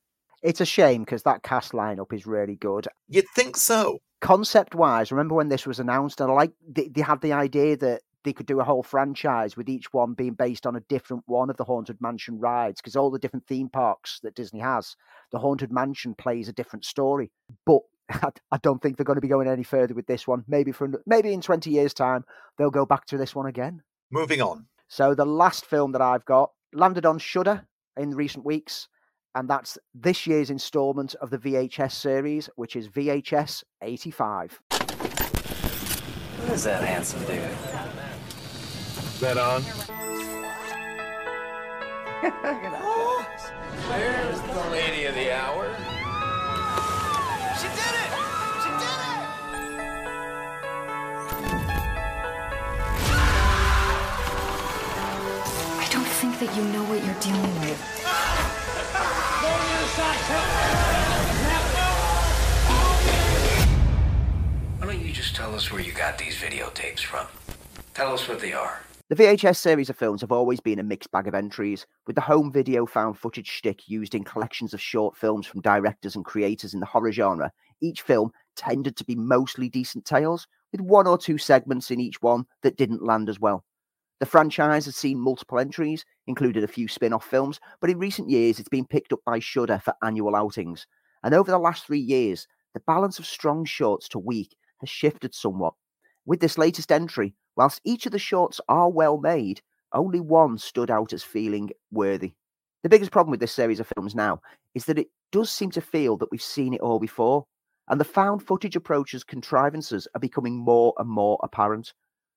It's a shame because that cast lineup is really good. You'd think so. Concept wise, remember when this was announced, and I like they, they had the idea that they could do a whole franchise with each one being based on a different one of the Haunted Mansion rides because all the different theme parks that Disney has, the Haunted Mansion plays a different story. But I, I don't think they're going to be going any further with this one. Maybe for maybe in 20 years' time, they'll go back to this one again. Moving on. So the last film that I've got landed on Shudder in recent weeks, and that's this year's instalment of the VHS series, which is VHS 85. What is that handsome dude? Is that on? Where's the lady of the hour? Think that you know what you're dealing with. Why don't you just tell us where you got these videotapes from? Tell us what they are. The VHS series of films have always been a mixed bag of entries, with the home video found footage shtick used in collections of short films from directors and creators in the horror genre. Each film tended to be mostly decent tales, with one or two segments in each one that didn't land as well. The franchise has seen multiple entries, included a few spin off films, but in recent years it's been picked up by Shudder for annual outings. And over the last three years, the balance of strong shorts to weak has shifted somewhat. With this latest entry, whilst each of the shorts are well made, only one stood out as feeling worthy. The biggest problem with this series of films now is that it does seem to feel that we've seen it all before, and the found footage approaches contrivances are becoming more and more apparent.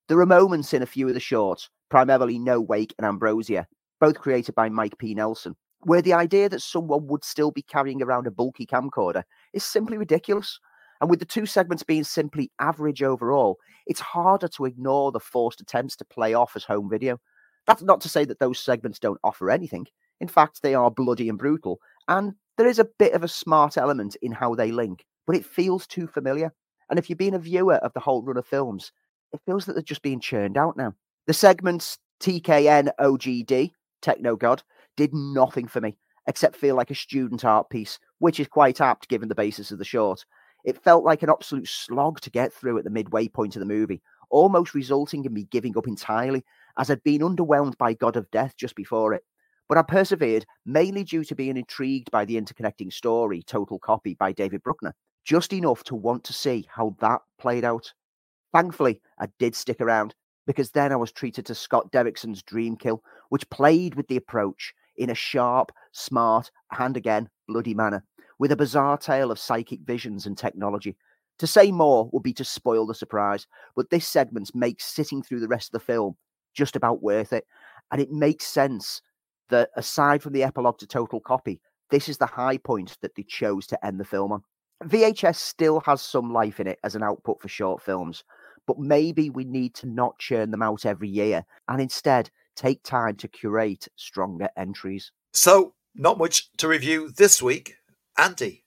There are moments in a few of the shorts, primarily No Wake and Ambrosia, both created by Mike P. Nelson, where the idea that someone would still be carrying around a bulky camcorder is simply ridiculous. And with the two segments being simply average overall, it's harder to ignore the forced attempts to play off as home video. That's not to say that those segments don't offer anything. In fact, they are bloody and brutal, and there is a bit of a smart element in how they link, but it feels too familiar. And if you've been a viewer of the whole run of films, it feels that they're just being churned out now. The segments TKN OGD, Techno God, did nothing for me except feel like a student art piece, which is quite apt given the basis of the short. It felt like an absolute slog to get through at the midway point of the movie, almost resulting in me giving up entirely, as I'd been underwhelmed by God of Death just before it. But I persevered, mainly due to being intrigued by the interconnecting story, Total Copy by David Bruckner, just enough to want to see how that played out. Thankfully, I did stick around because then I was treated to Scott Derrickson's Dream Kill, which played with the approach in a sharp, smart, and again, bloody manner, with a bizarre tale of psychic visions and technology. To say more would be to spoil the surprise, but this segment makes sitting through the rest of the film just about worth it. And it makes sense that aside from the epilogue to Total Copy, this is the high point that they chose to end the film on. VHS still has some life in it as an output for short films, but maybe we need to not churn them out every year and instead take time to curate stronger entries. So, not much to review this week. Andy,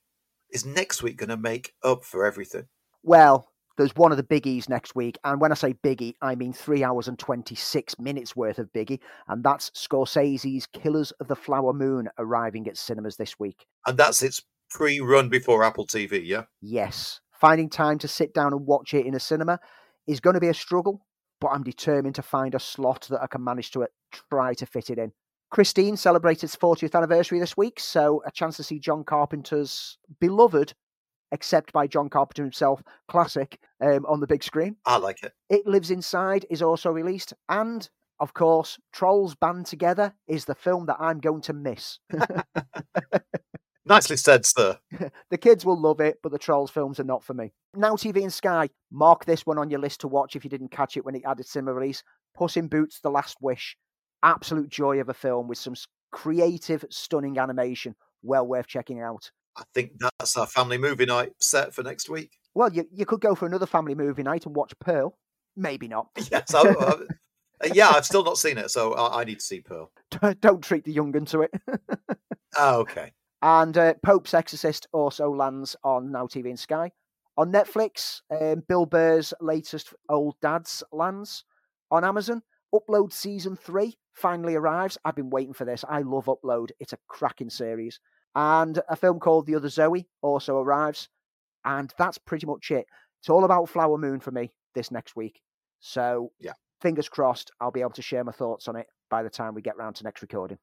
is next week going to make up for everything? Well, there's one of the biggies next week. And when I say biggie, I mean three hours and 26 minutes worth of biggie. And that's Scorsese's Killers of the Flower Moon arriving at cinemas this week. And that's its pre run before Apple TV, yeah? Yes. Finding time to sit down and watch it in a cinema is going to be a struggle, but I'm determined to find a slot that I can manage to uh, try to fit it in. Christine celebrated its 40th anniversary this week, so a chance to see John Carpenter's beloved, except by John Carpenter himself, classic um, on the big screen. I like it. It Lives Inside is also released, and of course, Trolls Band Together is the film that I'm going to miss. Nicely said, sir. the kids will love it, but the Trolls films are not for me. Now TV and Sky, mark this one on your list to watch if you didn't catch it when it added cinema release. Puss in Boots: The Last Wish, absolute joy of a film with some creative, stunning animation. Well worth checking out. I think that's our family movie night set for next week. Well, you, you could go for another family movie night and watch Pearl. Maybe not. Yes, I, I, uh, yeah, I've still not seen it, so I, I need to see Pearl. Don't treat the young to it. oh, okay. And uh, Pope's Exorcist also lands on Now TV and Sky. On Netflix, um, Bill Burr's latest Old Dads lands. On Amazon, Upload Season 3 finally arrives. I've been waiting for this. I love Upload, it's a cracking series. And a film called The Other Zoe also arrives. And that's pretty much it. It's all about Flower Moon for me this next week. So, yeah. fingers crossed, I'll be able to share my thoughts on it by the time we get round to next recording.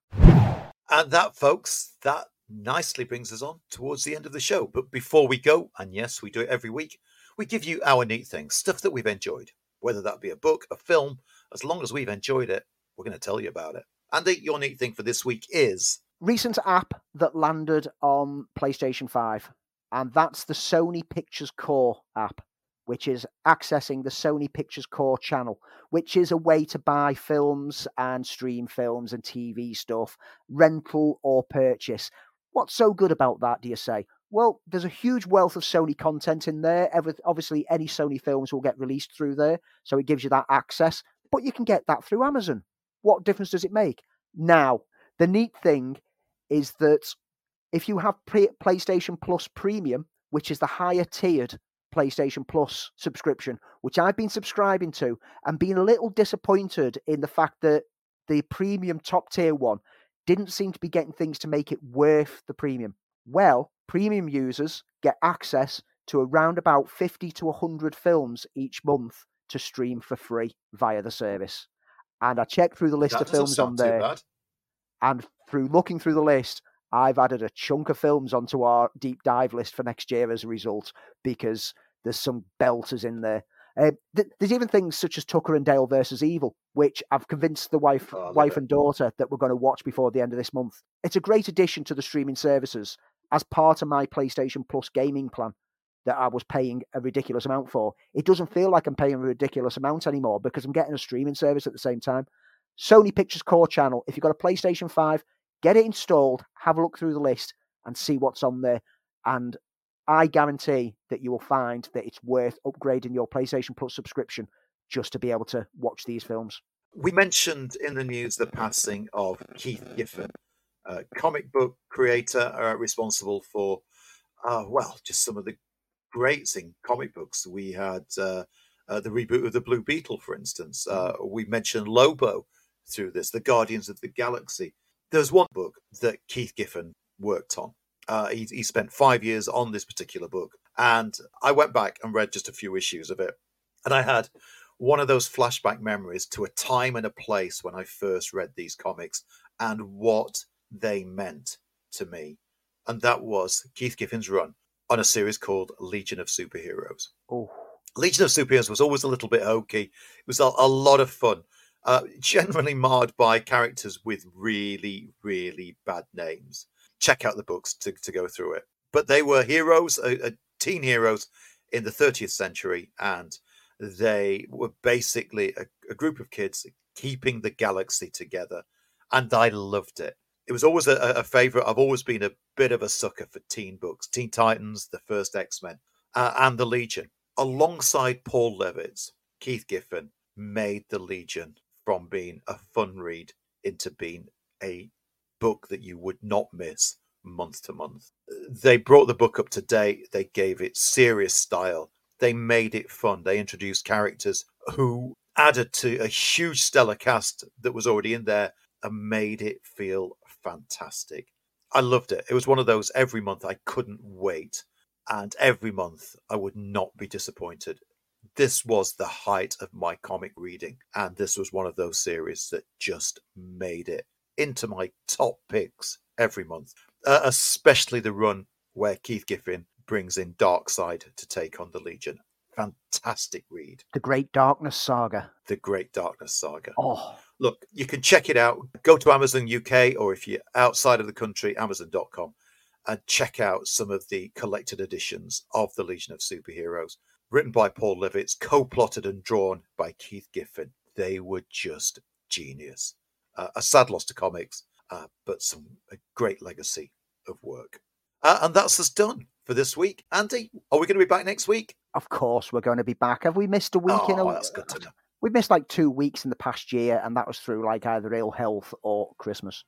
And that, folks, that nicely brings us on towards the end of the show. But before we go, and yes, we do it every week, we give you our neat things, stuff that we've enjoyed, whether that be a book, a film, as long as we've enjoyed it, we're going to tell you about it. Andy, your neat thing for this week is recent app that landed on PlayStation 5, and that's the Sony Pictures Core app, which is accessing the Sony Pictures Core channel, which is a way to buy films and stream films and TV stuff, rental or purchase. What's so good about that, do you say? Well, there's a huge wealth of Sony content in there. obviously, any Sony films will get released through there, so it gives you that access. But you can get that through Amazon. What difference does it make? Now, the neat thing is that if you have PlayStation Plus Premium, which is the higher tiered PlayStation Plus subscription, which I've been subscribing to, and being a little disappointed in the fact that the premium top tier one didn't seem to be getting things to make it worth the premium. Well, premium users get access to around about 50 to 100 films each month to stream for free via the service. And I checked through the list That of films on there, and through looking through the list, I've added a chunk of films onto our deep dive list for next year as a result because there's some belters in there. Uh, th- there's even things such as Tucker and Dale versus Evil, which I've convinced the wife, Oh, wife it. and daughter that we're going to watch before the end of this month. It's a great addition to the streaming services as part of my PlayStation Plus gaming plan that I was paying a ridiculous amount for. It doesn't feel like I'm paying a ridiculous amount anymore because I'm getting a streaming service at the same time. Sony Pictures Core channel. If you've got a PlayStation 5, get it installed, have a look through the list, and see what's on there. And I guarantee that you will find that it's worth upgrading your PlayStation Plus subscription just to be able to watch these films. We mentioned in the news the passing of Keith Giffen, a comic book creator uh, responsible for, uh, well, just some of the greats in comic books. We had uh, uh, the reboot of the Blue Beetle, for instance. Uh, we mentioned Lobo through this, the Guardians of the Galaxy. There's one book that Keith Giffen worked on. Uh, he, he spent five years on this particular book, and I went back and read just a few issues of it, and I had one of those flashback memories to a time and a place when I first read these comics and what they meant to me. And that was Keith Giffen's run on a series called Legion of Superheroes. Oh, Legion of Superheroes was always a little bit hokey. It was a, a lot of fun, uh, generally marred by characters with really, really bad names. Check out the books to, to go through it. But they were heroes, uh, uh, teen heroes in the 30th century, and they were basically a, a group of kids keeping the galaxy together. And I loved it. It was always a, a favorite. I've always been a bit of a sucker for teen books Teen Titans, the first X Men, uh, and the Legion. Alongside Paul Levitz, Keith Giffen made the Legion from being a fun read into being a book that you would not miss month to month. They brought the book up to date, they gave it serious style, they made it fun, they introduced characters who added to a huge stellar cast that was already in there and made it feel fantastic. I loved it. It was one of those every month I couldn't wait. And every month I would not be disappointed. This was the height of my comic reading. And this was one of those series that just made it into my top picks every month, uh, especially the run where Keith Giffen brings in Darkseid to take on the Legion. Fantastic read. The Great Darkness Saga. The Great Darkness Saga. Oh, Look, you can check it out. Go to Amazon UK, or if you're outside of the country, Amazon.com, and check out some of the collected editions of the Legion of Superheroes, written by Paul Levitz, co-plotted and drawn by Keith Giffen. They were just genius. Uh, a sad loss to comics, uh, but some a great legacy of work. Uh, and that's us done for this week. Andy, are we going to be back next week? of course we're going to be back. Have we missed a week in a Oh, that's good to know. We've missed like two weeks in the past year, and that was through like either ill health or Christmas.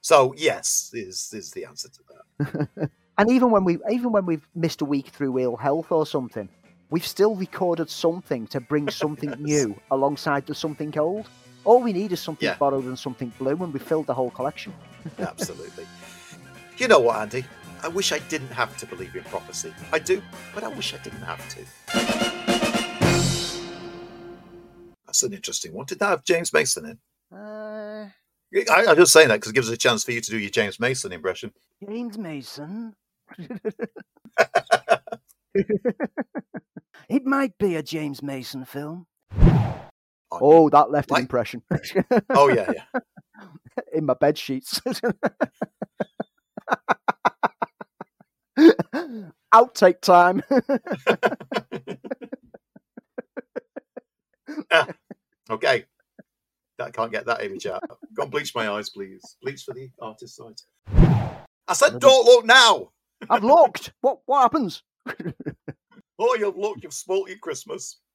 So yes, is is the answer to that. And even when we even when we've missed a week through ill health or something, we've still recorded something to bring something new alongside the something old. All we need is something Yeah. borrowed and something blue, and we filled the whole collection. Absolutely. You know what, Andy? I wish I didn't have to believe in prophecy. I do, but I wish I didn't have to. That's an interesting one. Did that have James Mason in? Uh, I, I'm just saying that because it gives us a chance for you to do your James Mason impression. James Mason. it might be a James Mason film. Oh, that left an impression. Oh yeah, yeah. in my bed sheets. Outtake time. Ah, okay. That can't get that image out. Go and bleach my eyes, please. Bleach for the artist's eyes. I said, don't look now. I've looked. What what happens? Oh, you've looked. You've spoilt your Christmas.